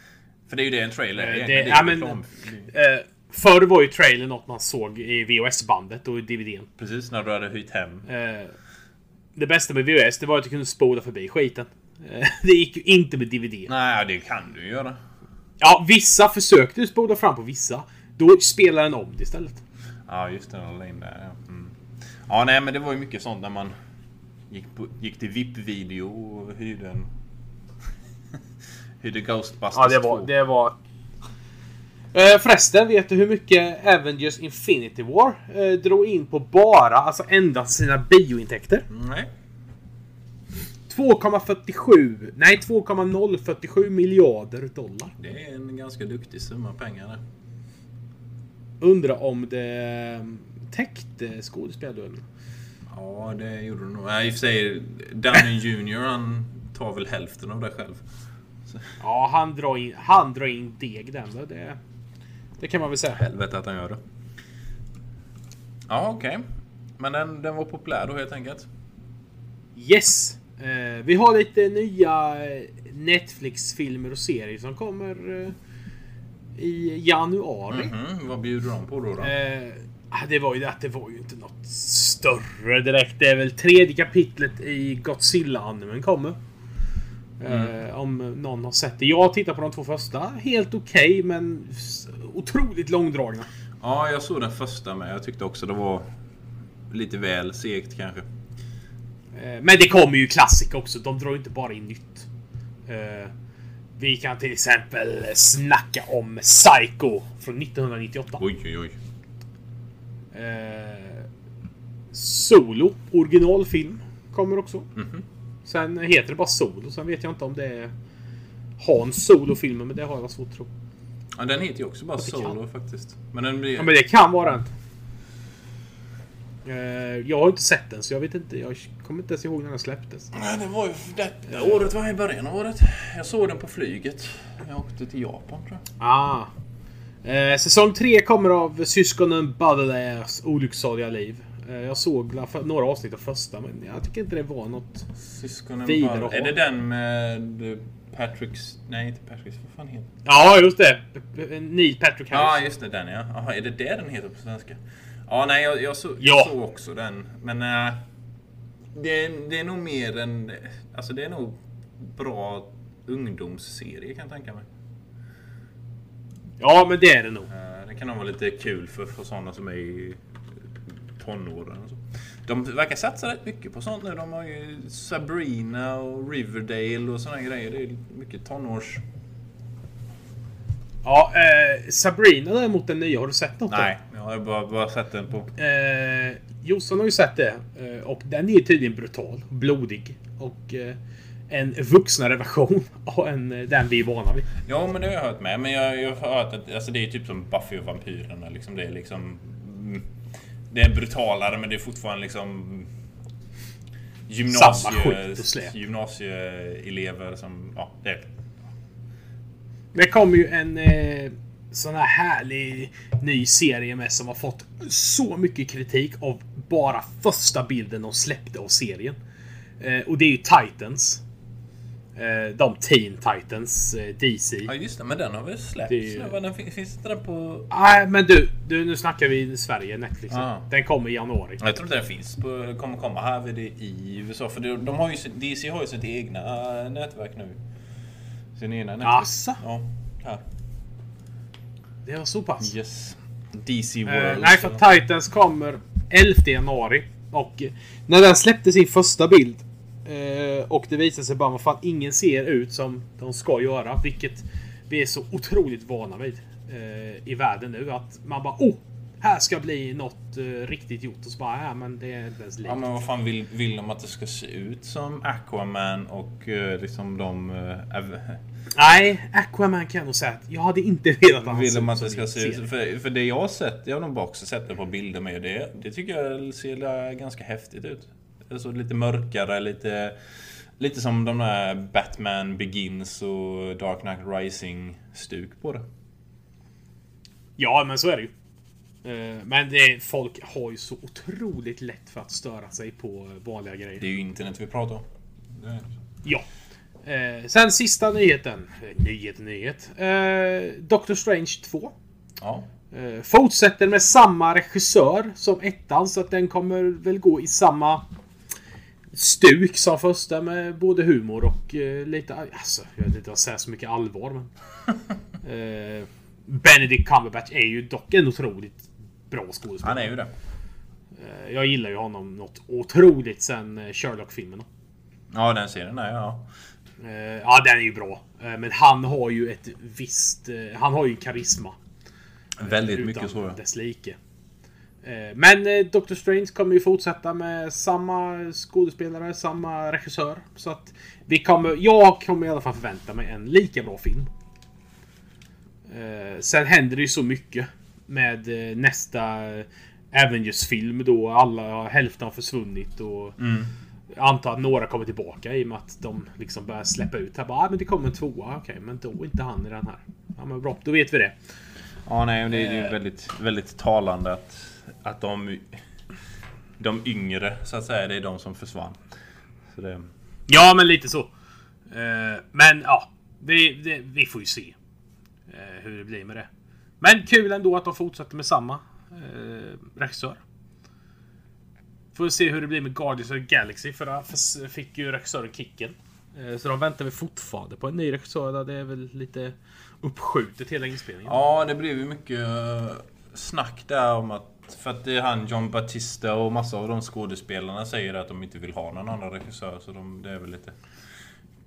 Speaker 2: För det är ju det en trailer är.
Speaker 1: Eh,
Speaker 2: egentligen.
Speaker 1: det-
Speaker 2: Det är
Speaker 1: ja, men-. Eh, förr var ju trailern något man såg i VHS-bandet och i DVDn.
Speaker 2: Precis, när du hade hyrt hem.
Speaker 1: Eh, det bästa med VHS det var att du kunde spola förbi skiten. Eh, det gick ju inte med DVD.
Speaker 2: Nej, det kan du ju göra.
Speaker 1: Ja, vissa försökte ju spola fram på vissa. Då spelar den om det istället.
Speaker 2: Ja, just det. Den där. Ja. Mm. ja, nej, men det var ju mycket sånt när man gick, på, gick till VIP-video och hyrde en... hyrde Ghostbusters
Speaker 1: Ja, det var...
Speaker 2: 2.
Speaker 1: Det var... Eh, förresten, vet du hur mycket Avengers Infinity War eh, drog in på bara, alltså endast sina biointäkter?
Speaker 2: Nej.
Speaker 1: 2,47... Nej, 2,047 miljarder dollar.
Speaker 2: Det är en ganska duktig summa pengar det.
Speaker 1: Undrar om det eh, täckte skådespelarlönen.
Speaker 2: Ja, det gjorde det nog. I och för sig, Downey Jr. han tar väl hälften av det själv.
Speaker 1: Ja, han drar in, han drar in deg den. Det, det kan man väl säga.
Speaker 2: Helvete att han gör det. Ja, okej. Men den, den var populär då helt enkelt.
Speaker 1: Yes! Eh, vi har lite nya eh, Netflix-filmer och serier som kommer eh, i januari.
Speaker 2: Mhm, vad bjuder de på då? då?
Speaker 1: Eh, ah, det var ju att det var ju inte något större direkt. Det är väl tredje kapitlet i Godzilla-animen kommer. Eh, om någon har sett det. Jag tittar på de två första. Helt okej, men s- otroligt långdragna.
Speaker 2: Ja, jag såg den första med. Jag tyckte också det var lite väl segt kanske.
Speaker 1: Eh, Men det kommer ju klassiker också. De drar ju inte bara in nytt. Eh, Vi kan till exempel snacka om Psycho från 1998.
Speaker 2: Oj, oj, oj.
Speaker 1: Solo, originalfilm, kommer också.
Speaker 2: Mhm.
Speaker 1: Sen heter det bara Solo. Sen vet jag inte om det är Hans Solo-filmen, men det har jag svårt att tro.
Speaker 2: Ja, den heter ju också bara
Speaker 1: det kan.
Speaker 2: Solo faktiskt. Men den blir...
Speaker 1: Ja, men det kan vara den. Eh, Jag har inte sett den, så jag vet inte. Jag kommer inte ens ihåg när den släpptes.
Speaker 2: Nej, det var ju... Det, året var i början av året. Jag såg den på flyget. Jag åkte till Japan tror jag.
Speaker 1: Ah. Eh, säsong 3 kommer av syskonen Baudelaires olycksaliga liv. Eh, jag såg några avsnitt av första, men jag tycker inte det var något...
Speaker 2: Syskonen
Speaker 1: Vidare
Speaker 2: Är det den med Patricks... Nej, inte Patricks. Vad fan heter
Speaker 1: Ja, just det. Neil Patrick
Speaker 2: Ja,
Speaker 1: Harris.
Speaker 2: just det. Den ja. Jaha, är det det den heter på svenska? Ja, nej, jag, jag, så,
Speaker 1: Ja.
Speaker 2: jag såg också den. Men äh, det, är, det är nog mer en... Alltså det är nog bra ungdomsserie kan jag tänka mig.
Speaker 1: Ja, men det är det nog.
Speaker 2: Eh, Det kan nog vara lite kul för, för sådana som är i tonåren. Och så. De verkar satsa rätt mycket på sånt nu. De har ju Sabrina och Riverdale och såna grejer. Det är mycket tonårs...
Speaker 1: Ja, eh, Sabrina däremot den nya. Har du sett något?
Speaker 2: Nej, jag har bara, bara sett den på...
Speaker 1: Eh, Jossan har ju sett det. Eh, och den är tydligen brutal. Blodig. Och eh, en vuxnare version av en, eh, den vi är vana vid.
Speaker 2: Ja, men det har jag hört med. Men jag, jag har hört att alltså, det är typ som Buffy och vampyrerna. Liksom. Det är liksom... Det är brutalare, men det är fortfarande liksom... Gymnasie, gymnasieelever som... Ja, det.
Speaker 1: Det kommer ju en eh, sån här härlig ny serie med som har fått så mycket kritik av bara första bilden de släppte av serien. Eh, och det är ju Titans. Eh, de Teen Titans, eh, DC.
Speaker 2: Ja, just det. Men den har väl släppts
Speaker 1: Det
Speaker 2: nu? Den finns, finns inte den på...
Speaker 1: Nej, men du, du, nu snackar vi Sverige, Netflix.
Speaker 2: Ah.
Speaker 1: Den kommer i januari.
Speaker 2: Jag tror inte den finns på... Kommer komma här vid det i USA. För de, de har ju, DC har ju sitt egna äh, nätverk nu. Sin egna nätverk.
Speaker 1: Asså?
Speaker 2: Ja. Här.
Speaker 1: Det var så pass.
Speaker 2: Yes. DC
Speaker 1: Eh,
Speaker 2: World.
Speaker 1: nej, för Titans kommer 11 januari. Och eh, när den släppte sin första bild eh, och det visade sig bara att fan ingen ser ut som de ska göra. Vilket vi är så otroligt vana vid eh, i världen nu. Att man bara oh! Här ska bli något eh, riktigt gjort. Och så bara ja men det är inte ens likt.
Speaker 2: Ja men vad fan vill, vill de att det ska se ut som Aquaman och eh, liksom de... Eh, av-
Speaker 1: Nej, Aquaman kan jag nog säga att jag hade inte velat att han
Speaker 2: vill de att det ska se ut... För, för det jag har sett, jag har nog bara också sett det på bilder med det. Det tycker jag ser ganska häftigt ut. Alltså lite mörkare, lite... Lite som de där Batman Begins och Dark Knight Rising-stuk på det.
Speaker 1: Ja, men så är det ju. Eh, Men det, folk har ju så otroligt lätt för att störa sig på vanliga grejer.
Speaker 2: Det är ju internet vi pratar om. Är-
Speaker 1: Ja. Eh, sen sista nyheten. Eh, Nyhet, nyhet. Eh, Doctor Strange 2.
Speaker 2: Ja.
Speaker 1: Eh, fortsätter med samma regissör som ettan, så att den kommer väl gå i samma stuk som första med både humor och eh, lite... Alltså, jag vet inte, jag säger så mycket allvar men... eh, Benedict Cumberbatch är ju dock en otroligt bra skådespelare.
Speaker 2: Han är ju det.
Speaker 1: Eh, jag gillar ju honom något otroligt sen eh, Sherlock-filmerna.
Speaker 2: Ja, den serien där, ja.
Speaker 1: Eh, ja, den är ju bra. Eh, men han har ju ett visst... Han har ju karisma.
Speaker 2: Väldigt
Speaker 1: utan
Speaker 2: mycket så. ja.
Speaker 1: dess like. Eh, Men eh, Doctor Strange kommer ju fortsätta med samma skådespelare, samma regissör. Så att vi kommer... Jag kommer i alla fall förvänta mig en lika bra film. Eh, Sen händer det ju så mycket med nästa Avengers-film då. Alla, hälften har försvunnit och...
Speaker 2: Mm.
Speaker 1: Jag antar att några kommer tillbaka i och med att de liksom börjar släppa ut här. Bara, ah, men det kommer en tvåa. Okej, men då är inte han i den här. Ja, men bra. Då vet vi det.
Speaker 2: Ja, nej, det är ju väldigt, väldigt talande att, att de, de yngre, så att säga, det är de som försvann. Så det,
Speaker 1: Ja, men lite så. Eh, men ja, vi, det, vi får ju se eh, hur det blir med det. Men kul ändå att de fortsätter med samma eh, regissör. Får se hur det blir med Guardians of the Galaxy, för förs- fick ju regissören kicken. Så de väntar väl fortfarande på en ny regissör. Det är väl lite uppskjutet hela inspelningen.
Speaker 2: ja, det blev ju mycket snack där om att för att det är han John Batista och massa av de skådespelarna säger att de inte vill ha någon annan regissör. Så de, det är väl lite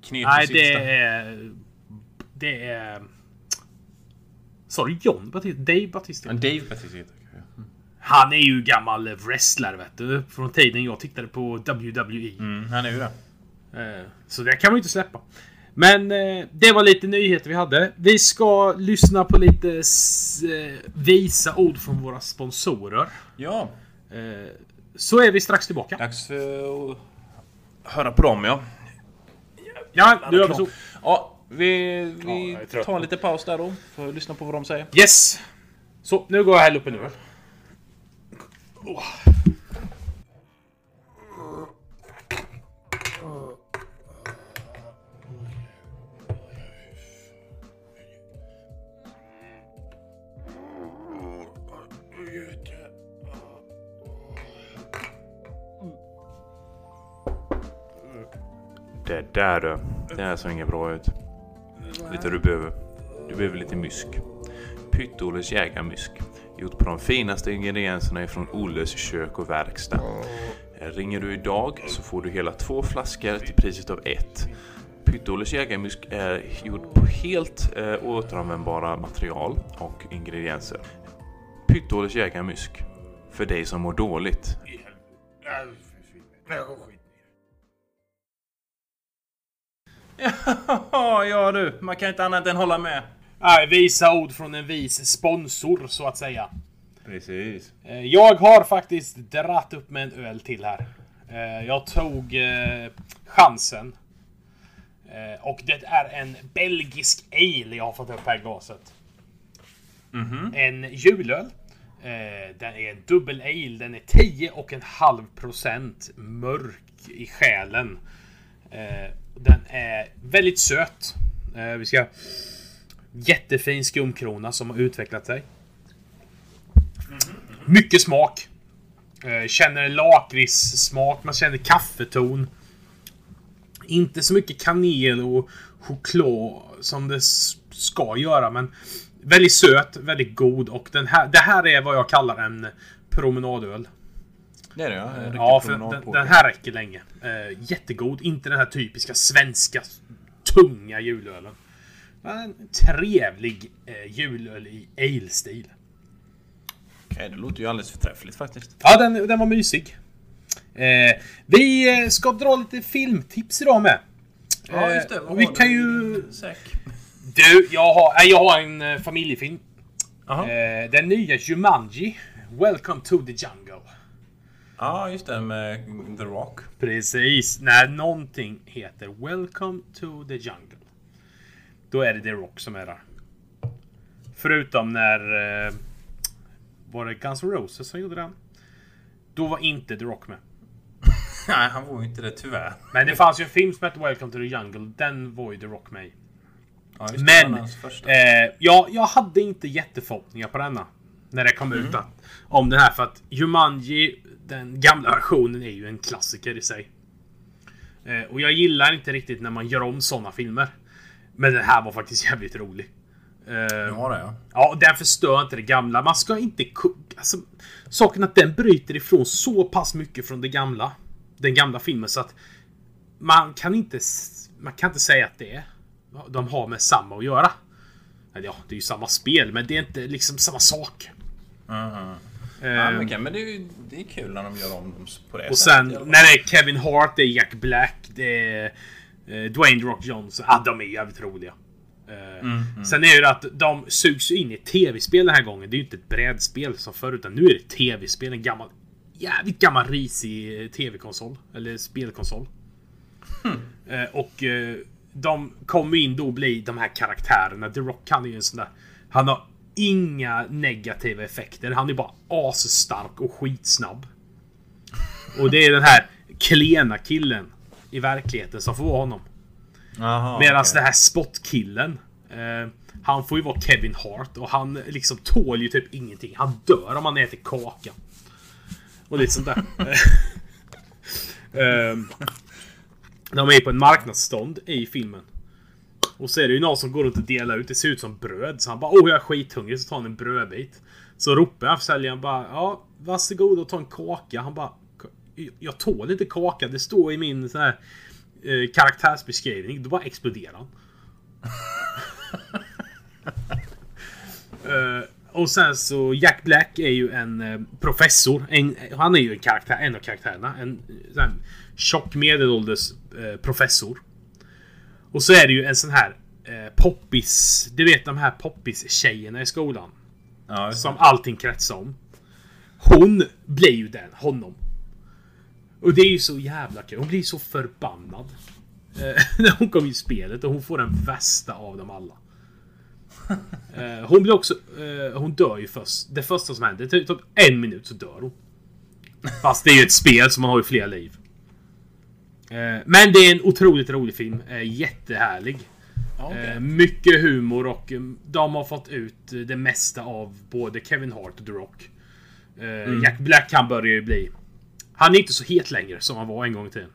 Speaker 2: knepig
Speaker 1: Nej, det är... Det är... Sa du John Batista? Dave Batista?
Speaker 2: Men Dave Batista heter det.
Speaker 1: Han är ju gammal wrestler vet du. Från tiden jag tittade på WWE.
Speaker 2: Mm, han är ju det.
Speaker 1: Eh, Så det kan man ju inte släppa. Men eh, det var lite nyheter vi hade. Vi ska lyssna på lite eh, visa ord från våra sponsorer.
Speaker 2: Ja,
Speaker 1: Eh, Så är vi strax tillbaka.
Speaker 2: dags för att höra på dem ja.
Speaker 1: Ja, gör vi så.
Speaker 2: Ja, vi,
Speaker 1: Ja,
Speaker 2: vi
Speaker 1: trött.
Speaker 2: tar en liten paus där då. För att lyssna på vad de säger.
Speaker 1: Yes! Så, nu går jag och häller upp en öl.
Speaker 2: Det där du. Det här ser inget bra ut. Du vad du behöver? Du behöver lite mysk. Pytte-Olles jägarmysk. Gjort på de finaste ingredienserna ifrån Olles kök och verkstad. Ringer du idag så får du hela två flaskor till priset av ett. Pytte-Olles jägarmysk är gjord på helt eh, återanvändbara material och ingredienser. Pytte-Olles jägarmysk. För dig som mår dåligt. Ja, ja du. Man kan inte annat än hålla med.
Speaker 1: Nej, visa ord från en vis sponsor, så att säga.
Speaker 2: Precis.
Speaker 1: Eh, Jag har faktiskt dratt upp med en öl till här. Eh, Jag tog eh, chansen. Och det är en belgisk ale jag har fått upp här i glaset. En julöl. Den är en dubbel ale. Den är 10,5 procent mörk i själen. Den är väldigt söt. Eh, vi ska... Jättefin skumkrona som har utvecklat sig. Mycket smak. Eh, känner lakritssmak, man känner kaffeton. Inte så mycket kanel och choklad som det ska göra, men väldigt söt, väldigt god och den här, det här är vad jag kallar en promenadöl.
Speaker 2: Det är det ja. En riktig
Speaker 1: Ja, för den, den här räcker länge. Eh, jättegod, inte den här typiska svenska tunga julölen. Men en trevlig eh, julöl i ale-stil.
Speaker 2: Okej, det låter ju alldeles förträffligt faktiskt.
Speaker 1: Ja, den, den var mysig. Eh, vi eh, ska dra lite filmtips idag med. Eh, och vi kan ju...
Speaker 2: Säk.
Speaker 1: Du, jag har, jag har en eh, familjefilm.
Speaker 2: Jaha.
Speaker 1: Eh, den nya Jumanji. Welcome to the jungle.
Speaker 2: Ja, just det med The Rock.
Speaker 1: Precis. När någonting heter Welcome to the jungle. Då är det The Rock som är där. Förutom när... Eh, var det Guns N' Roses som gjorde den? Då var inte The Rock med.
Speaker 2: Nej, han var ju inte det tyvärr.
Speaker 1: Men det fanns ju en film som hette Welcome to the Jungle. Den var ju The Rock med.
Speaker 2: Ja, det,
Speaker 1: Men... Eh, ja, jag hade inte jätteförhoppningar på denna. När det kom ut. Att, om den här. För att Jumanji, den gamla versionen, är ju en klassiker i sig. Eh, och jag gillar inte riktigt när man gör om såna filmer. Men den här var faktiskt jävligt rolig. Eh,
Speaker 2: Ja, det ja.
Speaker 1: Ja, den förstör inte det gamla. Man ska inte... Alltså, saken att den bryter ifrån så pass mycket från det gamla. Den gamla filmen så att... Man kan inte... Man kan inte säga att det är... De har med samma att göra. Eller Ja, det är ju samma spel, men det är inte liksom samma sak.
Speaker 2: Mhm.
Speaker 1: Eh,
Speaker 2: Ja, men, okej, men det är ju det är kul när de gör om dem på det
Speaker 1: och sen när det är Kevin Hart, det är Jack Black, det är eh, Dwayne Rock Johnson. Ja, de är jävligt roliga. Eh, Sen är det att de sugs in i tv-spel den här gången. Det är ju inte ett brädspel som förut, utan nu är det tv-spel. En gammal, jävligt gammal risig eh, tv-konsol. Eller spelkonsol. Eh, och de kommer in då och blir de här karaktärerna. The Rock han är ju en sån där... Han har inga negativa effekter. Han är bara asstark och skitsnabb. Och det är den här klena killen i verkligheten som får vara honom. Medan
Speaker 2: okej.
Speaker 1: den här spotkillen eh, Han får ju vara Kevin Hart och han liksom tål ju typ ingenting. Han dör om han äter kaka. Och lite sånt där. Ehm, de är på en marknadsstånd i filmen. Och så är det ju någon som går runt och delar ut. Det ser ut som bröd. Så han bara Åh jag är skithungrig. Så tar han en brödbit. Så ropar jag försäljaren bara Ja varsågod och ta en kaka. Han bara Jag tål inte kaka. Det står i min sån här eh, karaktärsbeskrivning. Då bara exploderar han. Eh, och sen så Jack Black är ju en eh, professor. En, han är ju en karaktär, en av karaktärerna. En eh, sån här tjock medelålders eh, professor. Och så är det ju en sån här eh, poppis. Du vet de här poppis-tjejerna i skolan.
Speaker 2: Ja.
Speaker 1: Som allting kretsar om. Hon blir ju den, honom. Och det är ju så jävla kul. Hon blir så förbannad. Eh, när hon kommer i spelet och hon får den värsta av dem alla. Eh, hon blir också... Eh, hon dör ju först. Det första som händer, tar typ en minut så dör hon. Fast det är ju ett spel så man har ju fler liv. Eh, men det är en otroligt rolig film. Eh, jättehärlig.
Speaker 2: Okej.
Speaker 1: Eh, mycket humor och de har fått ut det mesta av både Kevin Hart och The Rock.
Speaker 2: Mm.
Speaker 1: Jack Black han börjar ju bli... Han är inte så het längre som han var en gång i tiden.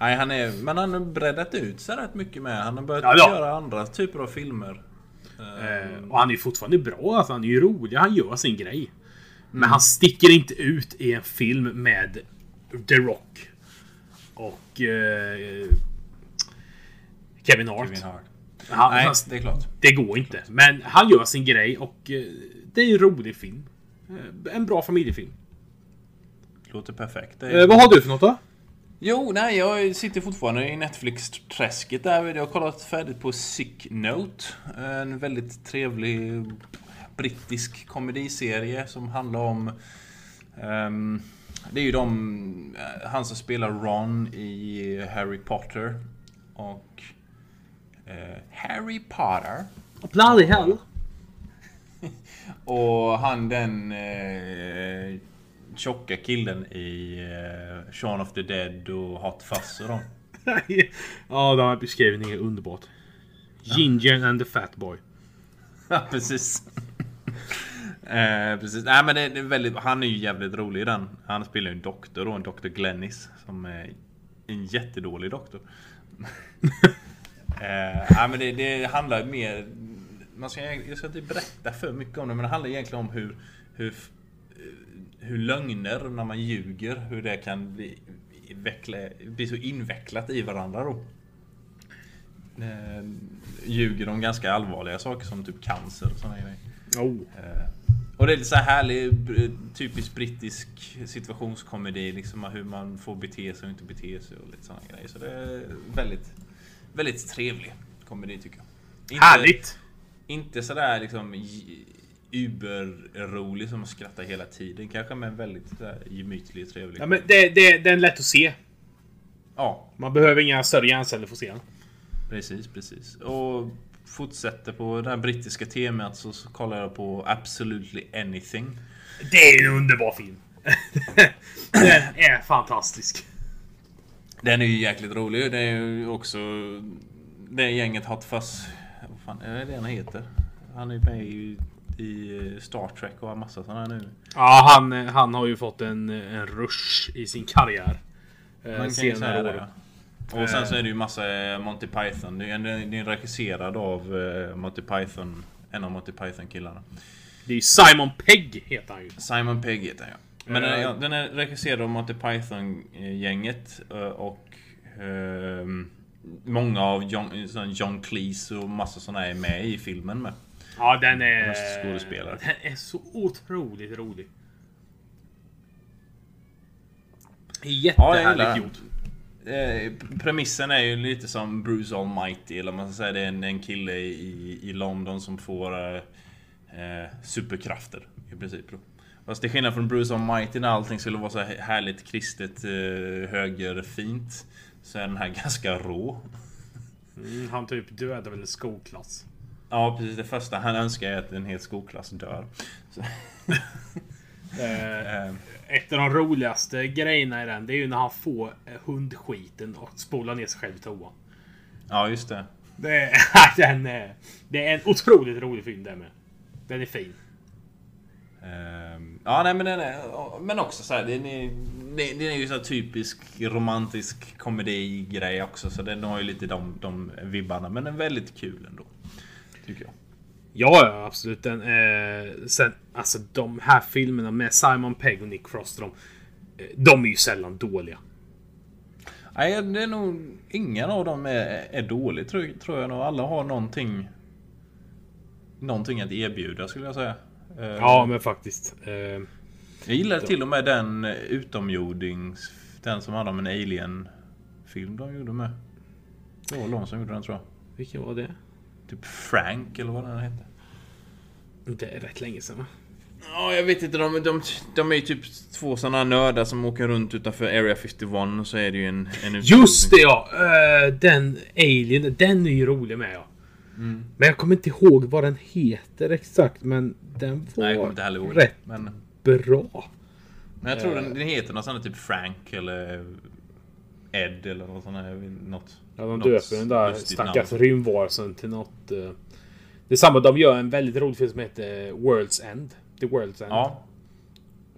Speaker 2: Nej, han är, men han har breddat ut sig rätt mycket med. Han har börjat
Speaker 1: Ja, ja.
Speaker 2: göra andra typer av filmer.
Speaker 1: Eh, och han är fortfarande bra. Alltså, han är ju rolig. Han gör sin grej. Men han sticker inte ut i en film med The Rock. Och... Eh, Kevin Hart.
Speaker 2: Kevin Hart.
Speaker 1: Han,
Speaker 2: Nej,
Speaker 1: han,
Speaker 2: det är klart.
Speaker 1: det går inte. Men han gör sin grej och eh, det är en rolig film. Eh, En bra familjefilm.
Speaker 2: Låter perfekt. Är...
Speaker 1: Eh, vad har du för något då?
Speaker 2: Jo, nej, jag sitter fortfarande i Netflix-träsket där. Jag har kollat färdigt på Sick Note. En väldigt trevlig brittisk komediserie som handlar om... ehm, det är ju de... eh, Han som spelar Ron i Harry Potter. Och... eh, Harry Potter.
Speaker 1: Bloody hell.
Speaker 2: Och han den eh, tjocka killen i eh, Shaun of the Dead och Hot Fuzz och dem.
Speaker 1: ja, de här beskrivningen är underbart. Ginger and the Fat Boy.
Speaker 2: Ja, precis. Eh, precis. Nej, men det, det är väldigt, han är ju jävligt rolig i den. Han spelar ju en doktor då, en Dr. Glennis. Som är en jättedålig doktor. eh, nej, men det, det handlar mer... Man ska, jag ska inte berätta för mycket om det, men det handlar egentligen om hur... Hur, hur lögner, när man ljuger, hur det kan bli, veckla, bli så invecklat i varandra då. Eh, ljuger om ganska allvarliga saker som typ cancer och sådana grejer.
Speaker 1: Oh.
Speaker 2: Och det är så här härlig, typisk brittisk situationskomedi. Liksom hur man får bete sig och inte bete sig och lite sådana grejer. Så det är väldigt, väldigt trevlig komedi tycker jag. Inte,
Speaker 1: Härligt!
Speaker 2: Inte sådär liksom uberrolig som skrattar hela tiden kanske, men väldigt gemytlig och trevlig.
Speaker 1: Ja, men det, det, den är lätt att se.
Speaker 2: Ja,
Speaker 1: Man behöver inga större hjärnceller för att se den.
Speaker 2: precis, precis. Och fortsätter på det här brittiska temat så, så kollar jag på Absolutely Anything.
Speaker 1: Det är en underbar film. den är fantastisk.
Speaker 2: Den är ju jäkligt rolig. Det är ju också... Det gänget Hot Fuzz... Vad fan är det han heter? Han är ju med i, i Star Trek och har massa sådana nu.
Speaker 1: Ja, han, han har ju fått en, en rush i sin karriär. eh,
Speaker 2: Man kan ju säga det. Ja. Och sen så är det ju massa eh, Monty Python. Det är, det är regisserad av eh, Monty Python. En av Monty Python-killarna.
Speaker 1: Det är Simon Pegg heter han ju.
Speaker 2: Simon Pegg heter han ja. Men den,
Speaker 1: Eh.
Speaker 2: är, den är regisserad av Monty Python-gänget. eh, Och... ehm, Många av John, John Cleese och massa sådana är med i filmen med.
Speaker 1: Ja, den är...
Speaker 2: Röstskådespelare.
Speaker 1: Den är så otroligt rolig.
Speaker 2: Ja,
Speaker 1: Jättehärligt
Speaker 2: den.
Speaker 1: gjort.
Speaker 2: Eh, premissen är ju lite som Bruce Almighty, eller man ska säga det är en, en kille i, i London som får eh, eh, superkrafter i princip. Då. Fast till skillnad från Bruce Almighty när allting skulle vara så här härligt kristet eh, högerfint så är den här ganska rå.
Speaker 1: Mm, han typ dödade väl en skolklass.
Speaker 2: Ja precis, det första han önskar är att en hel skolklass dör.
Speaker 1: Eh,
Speaker 2: eh,
Speaker 1: ett av de roligaste grejerna i den, det är ju när han får eh, hundskiten och spolar ner sig själv i toan.
Speaker 2: ja just det.
Speaker 1: Det är, den är, det är en otroligt rolig film det med. Den är fin.
Speaker 2: Ehm, ja, nej men den är, Men också så här, den är, den är ju så typisk romantisk komedi-grej också. Så den har ju lite de, de vibbarna. Men den är väldigt kul ändå. Tycker jag.
Speaker 1: Ja, ja absolut. Den, eh, sen, alltså de här filmerna med Simon Pegg och Nick Frost. De, eh, de är ju sällan dåliga.
Speaker 2: Nej, det är nog... Ingen av dem är, är dålig tror, tror jag nog. Alla har någonting... Någonting att erbjuda skulle jag säga. Ehm,
Speaker 1: Ja, men faktiskt. Eh,
Speaker 2: Jag gillar till och med den utomjordings... Den som handlar om en alien-film de gjorde med. Det var någon som gjorde den tror jag.
Speaker 1: vilken var det?
Speaker 2: Typ Frank eller vad den hette.
Speaker 1: Det är rätt länge sedan va?
Speaker 2: Ja, jag vet inte. De, de, de är ju typ två sådana nördar som åker runt utanför Area 51 och så är det ju en... en
Speaker 1: Just det ja! Eh, den Alien, den är ju rolig med ja.
Speaker 2: Mm.
Speaker 1: Men jag kommer inte ihåg vad den heter exakt. Men den var
Speaker 2: Nej, jag kommer inte heller ihåg.
Speaker 1: rätt
Speaker 2: Men,
Speaker 1: bra.
Speaker 2: men jag tror den, den heter något sånt typ Frank eller Ed eller något sånt där. Något,
Speaker 1: Ja, de döper den där stackars rymdvarelsen till något... eh, Det är samma, de gör en väldigt rolig film som heter World's End. The World's End.
Speaker 2: Ja,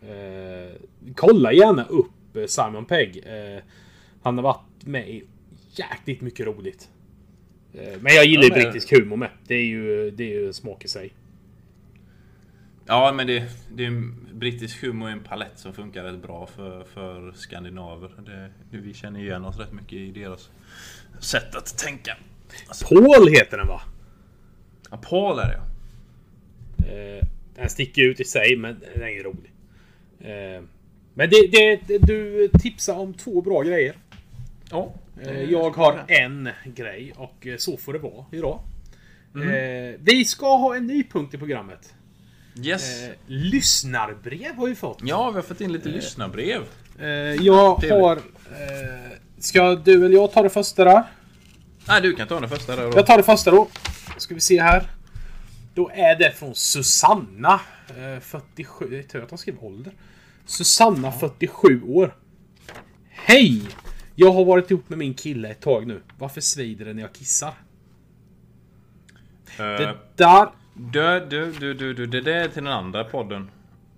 Speaker 1: Eh, kolla gärna upp eh, Simon Pegg. Eh, han har varit med i jäkligt mycket roligt. Men jag gillar
Speaker 2: Ja, men-
Speaker 1: brittisk humor med. Det är ju, det är ju smak i sig.
Speaker 2: Ja, men det, det är en brittisk humor är en palett som funkar rätt bra för, för skandinaver. Det, vi känner igen oss rätt mycket i deras sätt att tänka.
Speaker 1: Paul heter den va?
Speaker 2: Ja, Paul är det ja.
Speaker 1: Eh, Den sticker ut i sig, men den är ju rolig. Eh, Men det, det, du tipsar om två bra grejer.
Speaker 2: Ja.
Speaker 1: Eh, Jag har en grej och eh, så får det vara idag.
Speaker 2: Mhm.
Speaker 1: Eh, Vi ska ha en ny punkt i programmet.
Speaker 2: Yes.
Speaker 1: Eh, Lyssnarbrev har vi fått.
Speaker 2: Ja, vi har fått in lite lyssnarbrev.
Speaker 1: Eh, Jag
Speaker 2: Trevligt.
Speaker 1: har... eh, Ska du eller jag ta det första där?
Speaker 2: Nej, du kan ta den första där då.
Speaker 1: Jag tar det första då. Ska vi se här. Då är det från Susanna. eh, 47. Det är tur att han skriver ålder. Susanna 47 år. Hej! Jag har varit ihop med min kille ett tag nu. Varför svider det när jag kissar?
Speaker 2: Eh,
Speaker 1: Det där...
Speaker 2: du, du, du, du, du, det där är till den andra podden.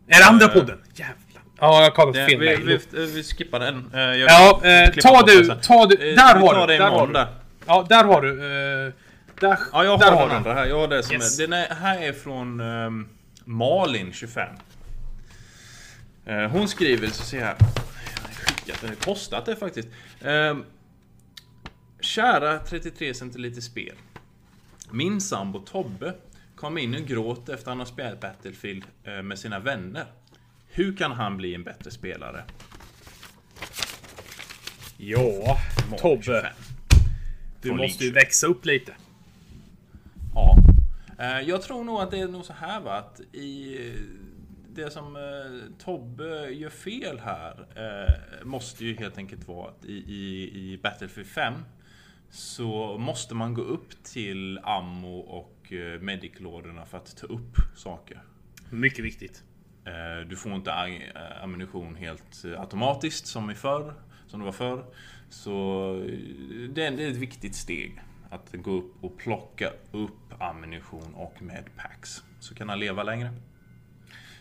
Speaker 1: Är det andra
Speaker 2: Eh,
Speaker 1: podden? Jävlar. Ja, jag kollat
Speaker 2: Det,
Speaker 1: fel
Speaker 2: vi, vi, vi skippar den. Eh, jag
Speaker 1: Ja, eh, ta du, ta du. Där har du, där har du. Ja, där har du. Där,
Speaker 2: Ja, jag har den andra här. Jag har det som
Speaker 1: Yes.
Speaker 2: är, den är, här är från ehm, Malin, 25. Eh, hon skriver, så ser jag här. Skickat, den har postat det faktiskt. Ehm, kära 33 centiliter spel. Min sambo Tobbe kom in och gråt efter han har spelat Battlefield eh, med sina vänner. Hur kan han bli en bättre spelare?
Speaker 1: Ja, Tobbe.
Speaker 2: 25.
Speaker 1: Du
Speaker 2: Från
Speaker 1: måste ju växa upp lite.
Speaker 2: Ja. Eh, Jag tror nog att det är nog så här va, att i eh, det som eh, Tobbe gör fel här eh, måste ju helt enkelt vara att i, i, i Battlefield 5 så måste man gå upp till ammo och eh, medic-lådorna för att ta upp saker.
Speaker 1: Mycket viktigt.
Speaker 2: Eh, Du får inte eh, ammunition helt automatiskt som i förr, som det var förr. Så det är ett viktigt steg. Att gå upp och plocka upp ammunition och medpacks. Så kan han leva längre.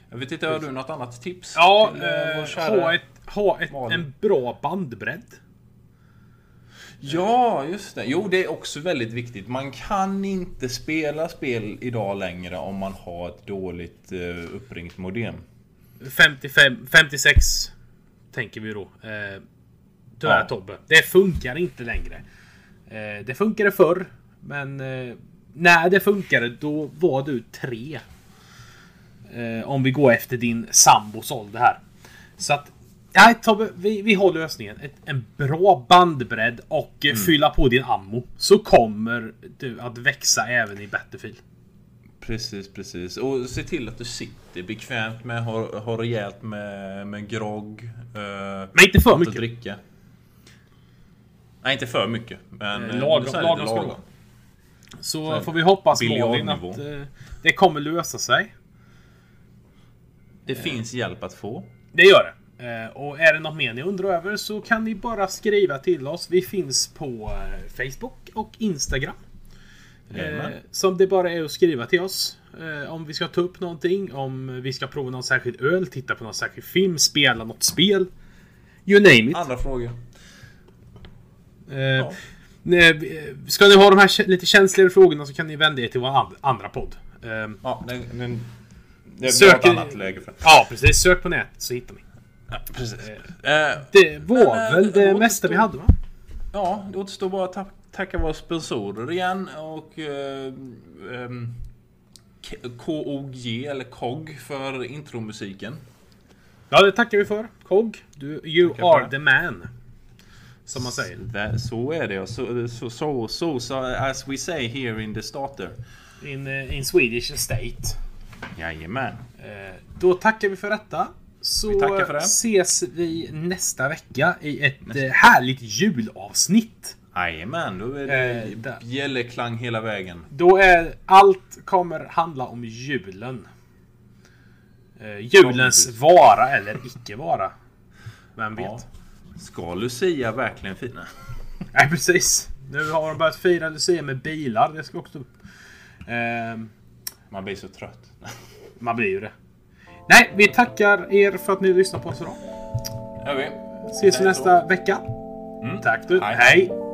Speaker 2: Jag vet inte, har du något annat tips?
Speaker 1: Ja, ha, ett, ha ett, en bra bandbredd.
Speaker 2: Ja, just det. Jo, det är också väldigt viktigt. Man kan inte spela spel idag längre om man har ett dåligt eh, uppringt modem.
Speaker 1: 55, 56 tänker vi då. Eh, tyvärr
Speaker 2: Ja.
Speaker 1: Tobbe. Det funkar inte längre. Eh, det funkade förr. Men eh, när det funkade då var du tre. Eh, om vi går efter din sambos ålder här. Så att Nej Tobbe, vi, vi har lösningen. Ett, en bra bandbredd och
Speaker 2: Mm.
Speaker 1: eh, fylla på din ammo. Så kommer du att växa även i Battlefield.
Speaker 2: Precis, precis. Och se till att du sitter bekvämt med, har, har rejält med, med grogg. Eh,
Speaker 1: Men inte för mycket.
Speaker 2: dricka. Nej, inte för mycket. Men
Speaker 1: Eh, lagom- lagom
Speaker 2: lite
Speaker 1: ska det
Speaker 2: lagom.
Speaker 1: Så
Speaker 2: Så
Speaker 1: får vi hoppas Malin att eh, det kommer lösa sig.
Speaker 2: Det finns hjälp att få.
Speaker 1: Det gör det. Eh, och är det något mer ni undrar över så kan ni bara skriva till oss. Vi finns på eh, Facebook och Instagram. Eh,
Speaker 2: Jajamän.
Speaker 1: som det bara är att skriva till oss. Om vi ska ta upp någonting, om vi ska prova någon särskild öl, titta på någon särskild film, spela något spel. You name it.
Speaker 2: Andra frågor?
Speaker 1: Eh, nej, Ska ni ha de här lite känsligare frågorna så kan ni vända er till vår and- andra podd.
Speaker 2: Ja, den, den,
Speaker 1: Söker-
Speaker 2: ett annat läge för
Speaker 1: ja, precis. Sök på nätet så hittar ni.
Speaker 2: Ja, precis. Eh,
Speaker 1: Det var
Speaker 2: Men, eh,
Speaker 1: väl det
Speaker 2: återstår-
Speaker 1: mesta vi hade va?
Speaker 2: Ja, det återstår bara att ta- tacka våra sponsorer igen och eh, K- KOG eller KOG för intromusiken.
Speaker 1: Ja, det tackar vi för. Kog, du, you
Speaker 2: Tackar
Speaker 1: are
Speaker 2: det.
Speaker 1: the man. Som man säger.
Speaker 2: Vä- Så är det ja. Så, så, så, så, as we say here in the starter.
Speaker 1: In, eh, in Swedish estate.
Speaker 2: Jajamän.
Speaker 1: Eh, Då tackar vi för detta. Så
Speaker 2: Vi
Speaker 1: ses vi nästa vecka i ett eh, härligt julavsnitt.
Speaker 2: Jajamän, då är det
Speaker 1: Eh,
Speaker 2: bjällerklang hela vägen.
Speaker 1: Då är allt kommer handla om julen. Eh, julens
Speaker 2: Förhoppningsvis.
Speaker 1: vara eller icke vara. Vem vet?
Speaker 2: Ja. Ska Lucia verkligen fina?
Speaker 1: Nej, precis. Nu har de börjat fira Lucia med bilar. Det ska också upp. Ehm,
Speaker 2: Man blir så trött.
Speaker 1: Man blir ju det. Nej, vi tackar er för att ni lyssnar på oss idag.
Speaker 2: Gör vi.
Speaker 1: Ses vi nästa vecka. Tack du.
Speaker 2: Hej.
Speaker 1: Hej.